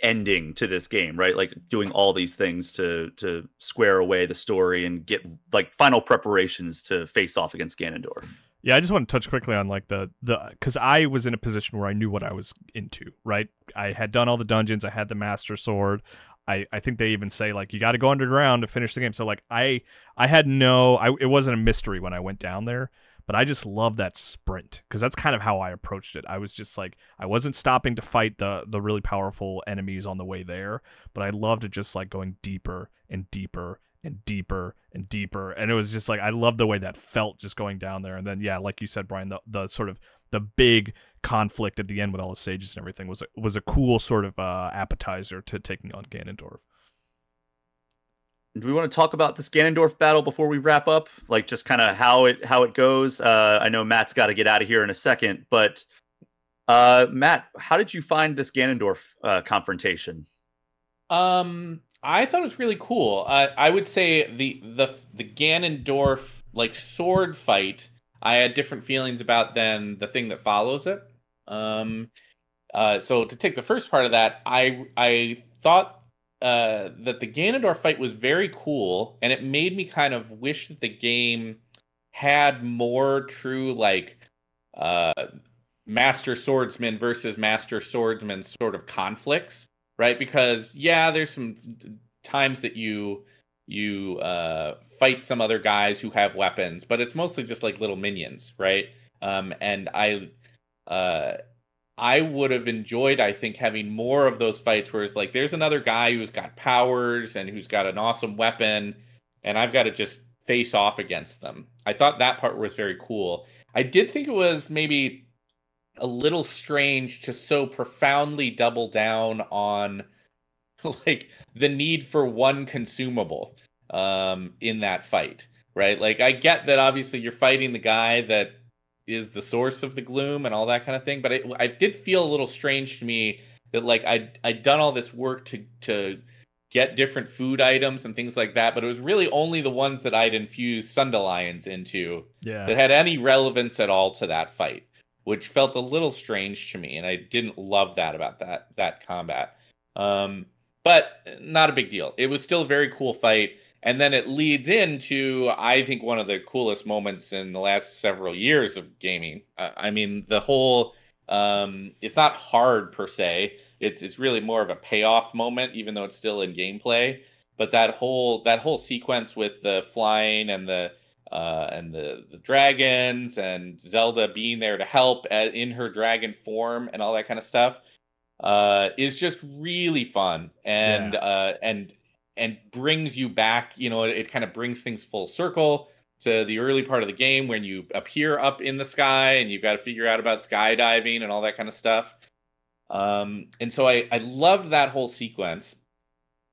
ending to this game, right? Like doing all these things to to square away the story and get like final preparations to face off against Ganondorf. Yeah, I just want to touch quickly on like the the because I was in a position where I knew what I was into. Right, I had done all the dungeons. I had the Master Sword. I, I think they even say like you got to go underground to finish the game. So like I I had no I it wasn't a mystery when I went down there but I just love that sprint because that's kind of how I approached it. I was just like I wasn't stopping to fight the the really powerful enemies on the way there, but I loved it just like going deeper and deeper and deeper and deeper, and it was just like I love the way that felt just going down there. And then yeah, like you said, Brian, the the sort of the big conflict at the end with all the sages and everything was a, was a cool sort of uh, appetizer to taking on Ganondorf do we want to talk about this Ganondorf battle before we wrap up? Like just kind of how it how it goes. Uh, I know Matt's got to get out of here in a second, but uh, Matt, how did you find this Ganondorf uh, confrontation? Um, I thought it was really cool. Uh, I would say the the the Ganondorf like sword fight. I had different feelings about than the thing that follows it. Um, uh, so to take the first part of that, I I thought uh, that the Ganondorf fight was very cool, and it made me kind of wish that the game had more true like uh, master swordsman versus master swordsman sort of conflicts, right? Because yeah, there's some times that you you uh, fight some other guys who have weapons, but it's mostly just like little minions, right? Um, and I uh, I would have enjoyed, I think, having more of those fights where it's like there's another guy who's got powers and who's got an awesome weapon, and I've got to just face off against them. I thought that part was very cool. I did think it was maybe a little strange to so profoundly double down on *laughs* like the need for one consumable um in that fight right like i get that obviously you're fighting the guy that is the source of the gloom and all that kind of thing. But it, I did feel a little strange to me that like I I'd done all this work to to get different food items and things like that, but it was really only the ones that I'd infused sundelions into yeah. that had any relevance at all to that fight, which felt a little strange to me, and I didn't love that about that that combat. Um, but not a big deal. It was still a very cool fight and then it leads into i think one of the coolest moments in the last several years of gaming uh, i mean the whole um, it's not hard per se it's it's really more of a payoff moment even though it's still in gameplay but that whole that whole sequence with the flying and the uh, and the the dragons and Zelda being there to help at, in her dragon form and all that kind of stuff uh, is just really fun and yeah. uh, and and brings you back. You know, it, it kind of brings things full circle to the early part of the game when you appear up in the sky and you've got to figure out about skydiving and all that kind of stuff. Um, and so I, I loved that whole sequence.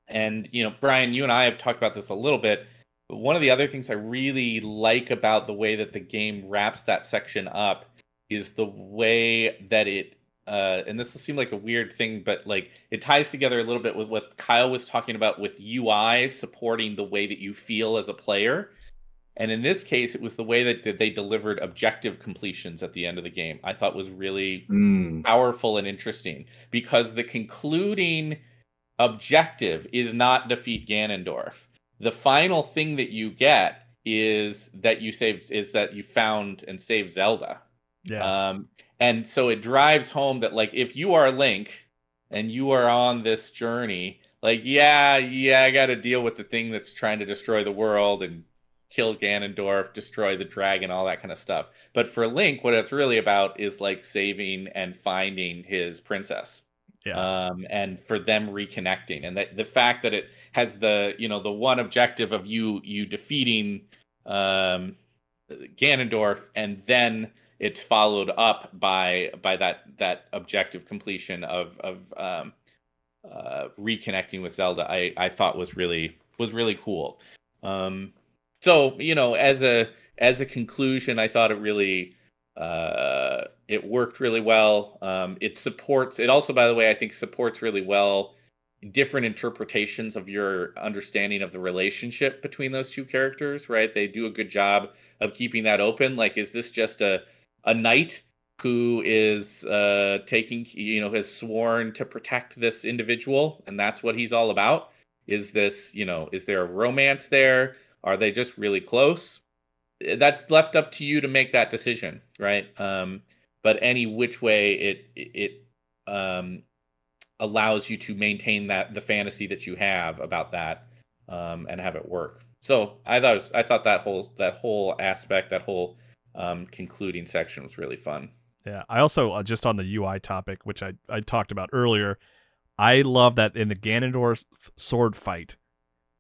And, you know, Brian, you and I have talked about this a little bit. One of the other things I really like about the way that the game wraps that section up is the way that it uh, and this will seem like a weird thing, but like it ties together a little bit with what Kyle was talking about with UI supporting the way that you feel as a player. And in this case, it was the way that they delivered objective completions at the end of the game. I thought was really mm. powerful and interesting because the concluding objective is not defeat Ganondorf. The final thing that you get is that you saved is that you found and saved Zelda. Yeah. Um, and so it drives home that like if you are Link and you are on this journey, like yeah, yeah, I got to deal with the thing that's trying to destroy the world and kill Ganondorf, destroy the dragon, all that kind of stuff. But for Link, what it's really about is like saving and finding his princess. Yeah. Um, and for them reconnecting, and that the fact that it has the you know the one objective of you you defeating um, Ganondorf, and then it's followed up by by that that objective completion of of um, uh, reconnecting with Zelda. I I thought was really was really cool. Um, so you know, as a as a conclusion, I thought it really uh, it worked really well. Um, it supports. It also, by the way, I think supports really well different interpretations of your understanding of the relationship between those two characters. Right? They do a good job of keeping that open. Like, is this just a a knight who is uh, taking, you know, has sworn to protect this individual, and that's what he's all about? Is this, you know, is there a romance there? Are they just really close? That's left up to you to make that decision, right? Um, but any which way it it um, allows you to maintain that the fantasy that you have about that um, and have it work. So I thought was, I thought that whole that whole aspect that whole um, concluding section was really fun. Yeah, I also uh, just on the UI topic, which I I talked about earlier. I love that in the Ganondorf sword fight,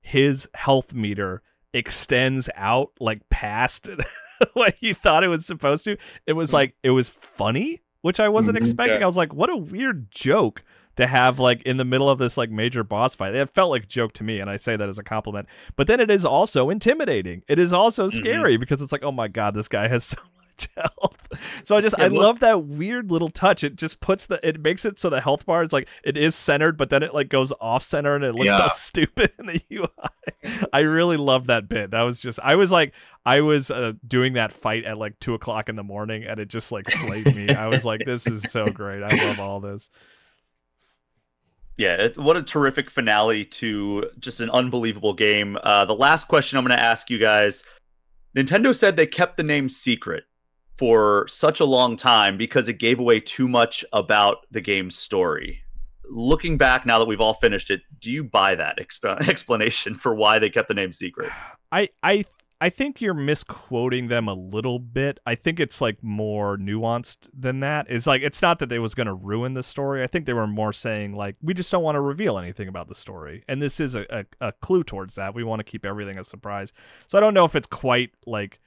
his health meter extends out like past *laughs* *laughs* what you thought it was supposed to. It was mm-hmm. like it was funny, which I wasn't mm-hmm, expecting. Yeah. I was like, what a weird joke to have like in the middle of this like major boss fight. It felt like a joke to me, and I say that as a compliment. But then it is also intimidating. It is also mm-hmm. scary mm-hmm. because it's like, oh my god, this guy has *laughs* so much health. *laughs* So I just yeah, I look, love that weird little touch. It just puts the it makes it so the health bar is like it is centered, but then it like goes off center and it looks yeah. so *laughs* stupid in the UI. I really love that bit. That was just I was like I was uh, doing that fight at like two o'clock in the morning, and it just like slayed me. I was like, this is so great. I love all this. Yeah, it, what a terrific finale to just an unbelievable game. Uh, the last question I'm going to ask you guys Nintendo said they kept the name secret for such a long time because it gave away too much about the game's story. Looking back now that we've all finished it, do you buy that exp- *laughs* explanation for why they kept the name secret? I I I think you're misquoting them a little bit. I think it's like more nuanced than that. It's like it's not that they was going to ruin the story. I think they were more saying like we just don't want to reveal anything about the story, and this is a, a, a clue towards that. We want to keep everything a surprise. So I don't know if it's quite like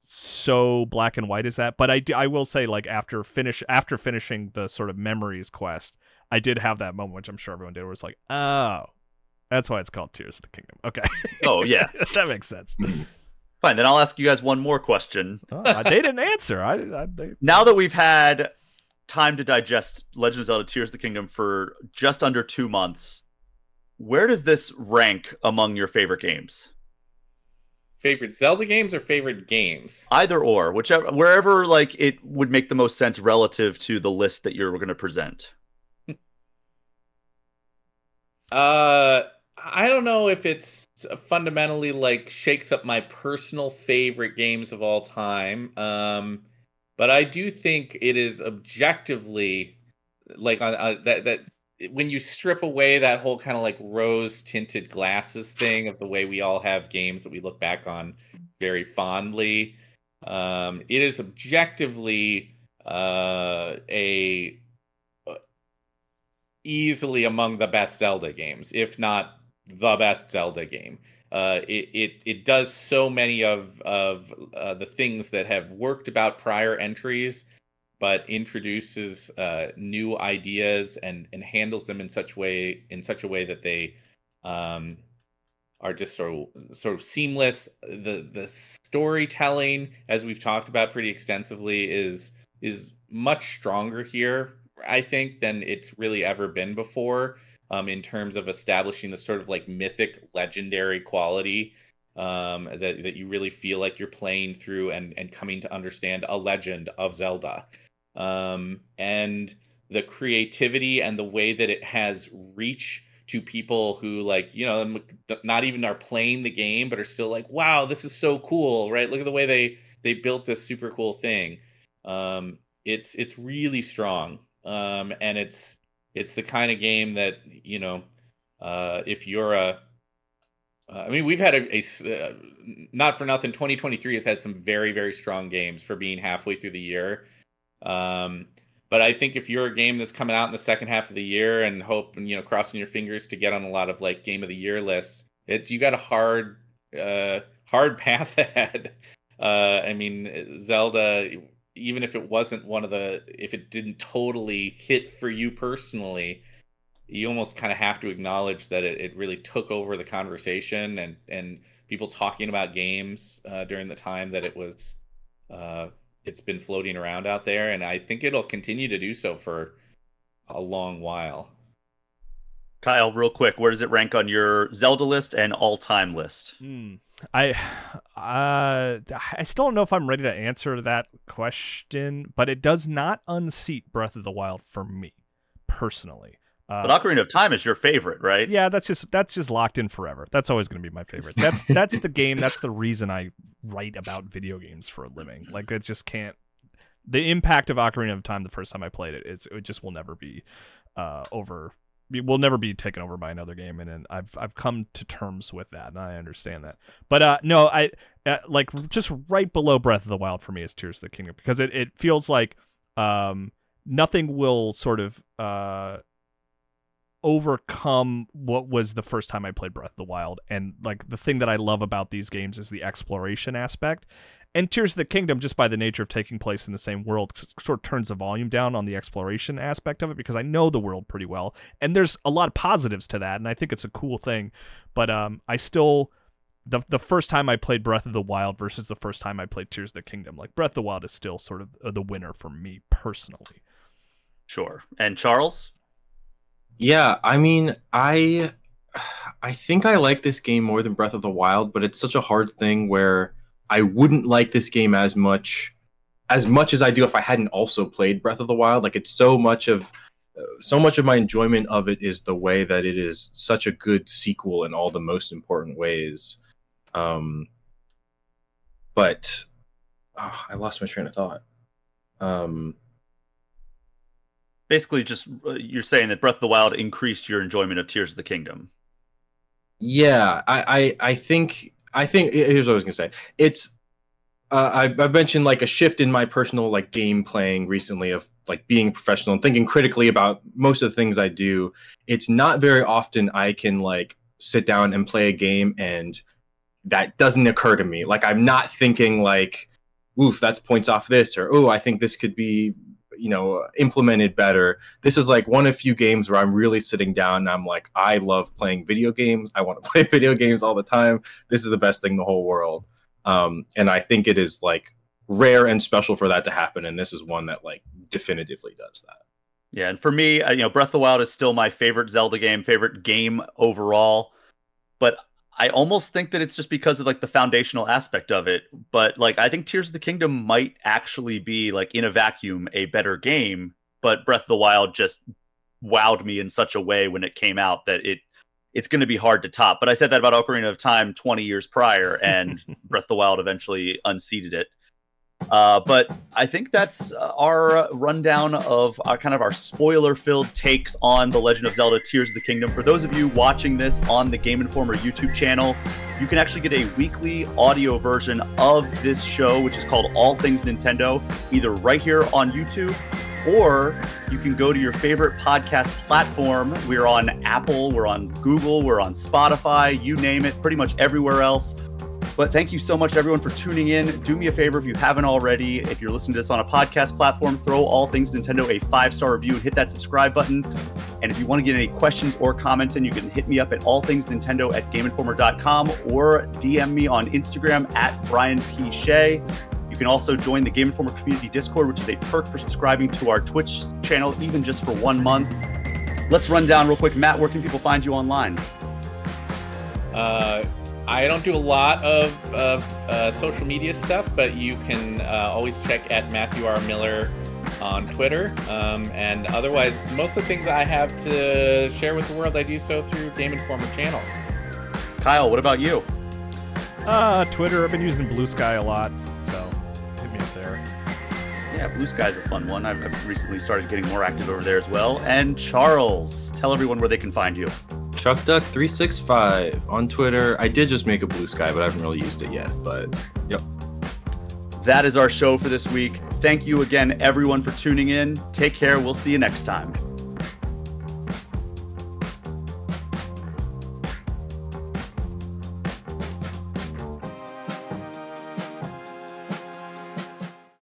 so black and white as that but i do, i will say like after finish after finishing the sort of memories quest i did have that moment which i'm sure everyone did where it's like oh that's why it's called tears of the kingdom. Okay. Oh yeah. *laughs* That makes sense. *laughs* Fine then i'll ask you guys one more question. Oh, they didn't answer. I, I they... *laughs* now that we've had time to digest legend of zelda tears of the kingdom for just under two months where does this rank among your favorite games favorite Zelda games or favorite games? Either or, whichever wherever like it would make the most sense relative to the list that you're going to present. *laughs* Uh I don't know if it's fundamentally like shakes up my personal favorite games of all time. Um but I do think it is objectively like on uh, that that when you strip away that whole kind of like rose tinted glasses thing of the way we all have games that we look back on very fondly um, it is objectively uh, a uh, easily among the best zelda games if not the best zelda game. Uh, it, it it does so many of of uh, the things that have worked about prior entries but introduces uh, new ideas and and handles them in such way in such a way that they um, are just sort of sort of seamless. The the storytelling, as we've talked about pretty extensively, is is much stronger here, I think, than it's really ever been before. Um, in terms of establishing the sort of like mythic, legendary quality um, that that you really feel like you're playing through and and coming to understand a legend of Zelda um, and the creativity and the way that it has reach to people who like you know not even are playing the game but are still like wow this is so cool right look at the way they they built this super cool thing um it's it's really strong um and it's it's the kind of game that you know uh if you're a uh, I mean, we've had a, a uh, not for nothing. 2023 has had some very, very strong games for being halfway through the year. Um, but I think if you're a game that's coming out in the second half of the year and hope and you know crossing your fingers to get on a lot of like game of the year lists, it's you got a hard uh hard *laughs* path ahead. Uh I mean Zelda even if it wasn't one of the if it didn't totally hit for you personally, you almost kind of have to acknowledge that it, it really took over the conversation and and people talking about games uh, during the time that it was uh, it's been floating around out there, and I think it'll continue to do so for a long while. Kyle, real quick, where does it rank on your Zelda list and all-time list? Hmm. I uh I still don't know if I'm ready to answer that question, but it does not unseat Breath of the Wild for me personally. Uh, but Ocarina of Time is your favorite, right? Yeah, that's just that's just locked in forever. That's always going to be my favorite. That's that's the game. That's the reason I write about video games for a living. Like it just can't. The impact of Ocarina of Time the first time I played it is it just will never be uh, over. Will never be taken over by another game, and, and I've I've come to terms with that, and I understand that. But uh, no, I uh, like just right below Breath of the Wild for me is Tears of the Kingdom because it it feels like um nothing will sort of uh overcome what was the first time I played Breath of the Wild. And like the thing that I love about these games is the exploration aspect. And Tears of the Kingdom, just by the nature of taking place in the same world, sort of turns the volume down on the exploration aspect of it because I know the world pretty well. And there's a lot of positives to that, and I think it's a cool thing. But um, I still the the first time I played Breath of the Wild versus the first time I played Tears of the Kingdom, like Breath of the Wild is still sort of uh, the winner for me personally. Sure. And Charles? Yeah, I mean, I *sighs* I think I like this game more than Breath of the Wild, but it's such a hard thing where I wouldn't like this game as much as much as I do if I hadn't also played Breath of the Wild. Like it's so much of so much of my enjoyment of it is the way that it is such a good sequel in all the most important ways. Um but oh, I lost my train of thought. Um basically just uh, you're saying that Breath of the Wild increased your enjoyment of Tears of the Kingdom. Yeah, I I, I think I think here's what I was gonna say. It's uh, I, I mentioned like a shift in my personal like game playing recently of like being professional and thinking critically about most of the things I do. It's not very often I can like sit down and play a game and that doesn't occur to me. Like I'm not thinking like, oof, that's points off this, or oh, I think this could be you know implemented better. This is like one of few games where i'm really sitting down and i'm like i love playing video games. I want to *laughs* play video games all the time. This is the best thing in the whole world. Um, and i think it is like rare and special for that to happen and this is one that like definitively does that. Yeah and for me you know breath of the wild is still my favorite zelda game favorite game overall. But I almost think that it's just because of like the foundational aspect of it. But like I think Tears of the Kingdom might actually be like in a vacuum a better game, but Breath of the Wild just wowed me in such a way when it came out that it it's going to be hard to top. But I said that about Ocarina of Time 20 years prior, and *laughs* Breath of the Wild eventually unseated it. Uh, but I think that's uh, our rundown of our, kind of our spoiler filled takes on The Legend of Zelda Tears of the Kingdom. For those of you watching this on the Game Informer YouTube channel, you can actually get a weekly audio version of this show, which is called All Things Nintendo, either right here on YouTube or you can go to your favorite podcast platform. We're on Apple, we're on Google, we're on Spotify, you name it, pretty much everywhere else. But thank you so much, everyone, for tuning in. Do me a favor if you haven't already. If you're listening to this on a podcast platform, throw All Things Nintendo a five star review and hit that subscribe button. And if you want to get any questions or comments in, you can hit me up at allthingsnintendo at gameinformer.com or DM me on Instagram at Brian P. Shea. You can also join the Game Informer Community Discord, which is a perk for subscribing to our Twitch channel, even just for one month. Let's run down real quick. Matt, where can people find you online? Uh, I don't do a lot of, of uh, social media stuff, but you can uh, always check at Matthew R. Miller on Twitter. Um, and otherwise, most of the things I have to share with the world, I do so through Game Informer channels. Kyle, what about you? Uh, Twitter. I've been using Blue Sky a lot, so hit me up there. Yeah, Blue Sky's a fun one. I've, I've recently started getting more active over there as well. And Charles, tell everyone where they can find you. ChuckDuck365 on Twitter. I did just make a blue sky, but I haven't really used it yet. But yep. That is our show for this week. Thank you again, everyone, for tuning in. Take care. We'll see you next time.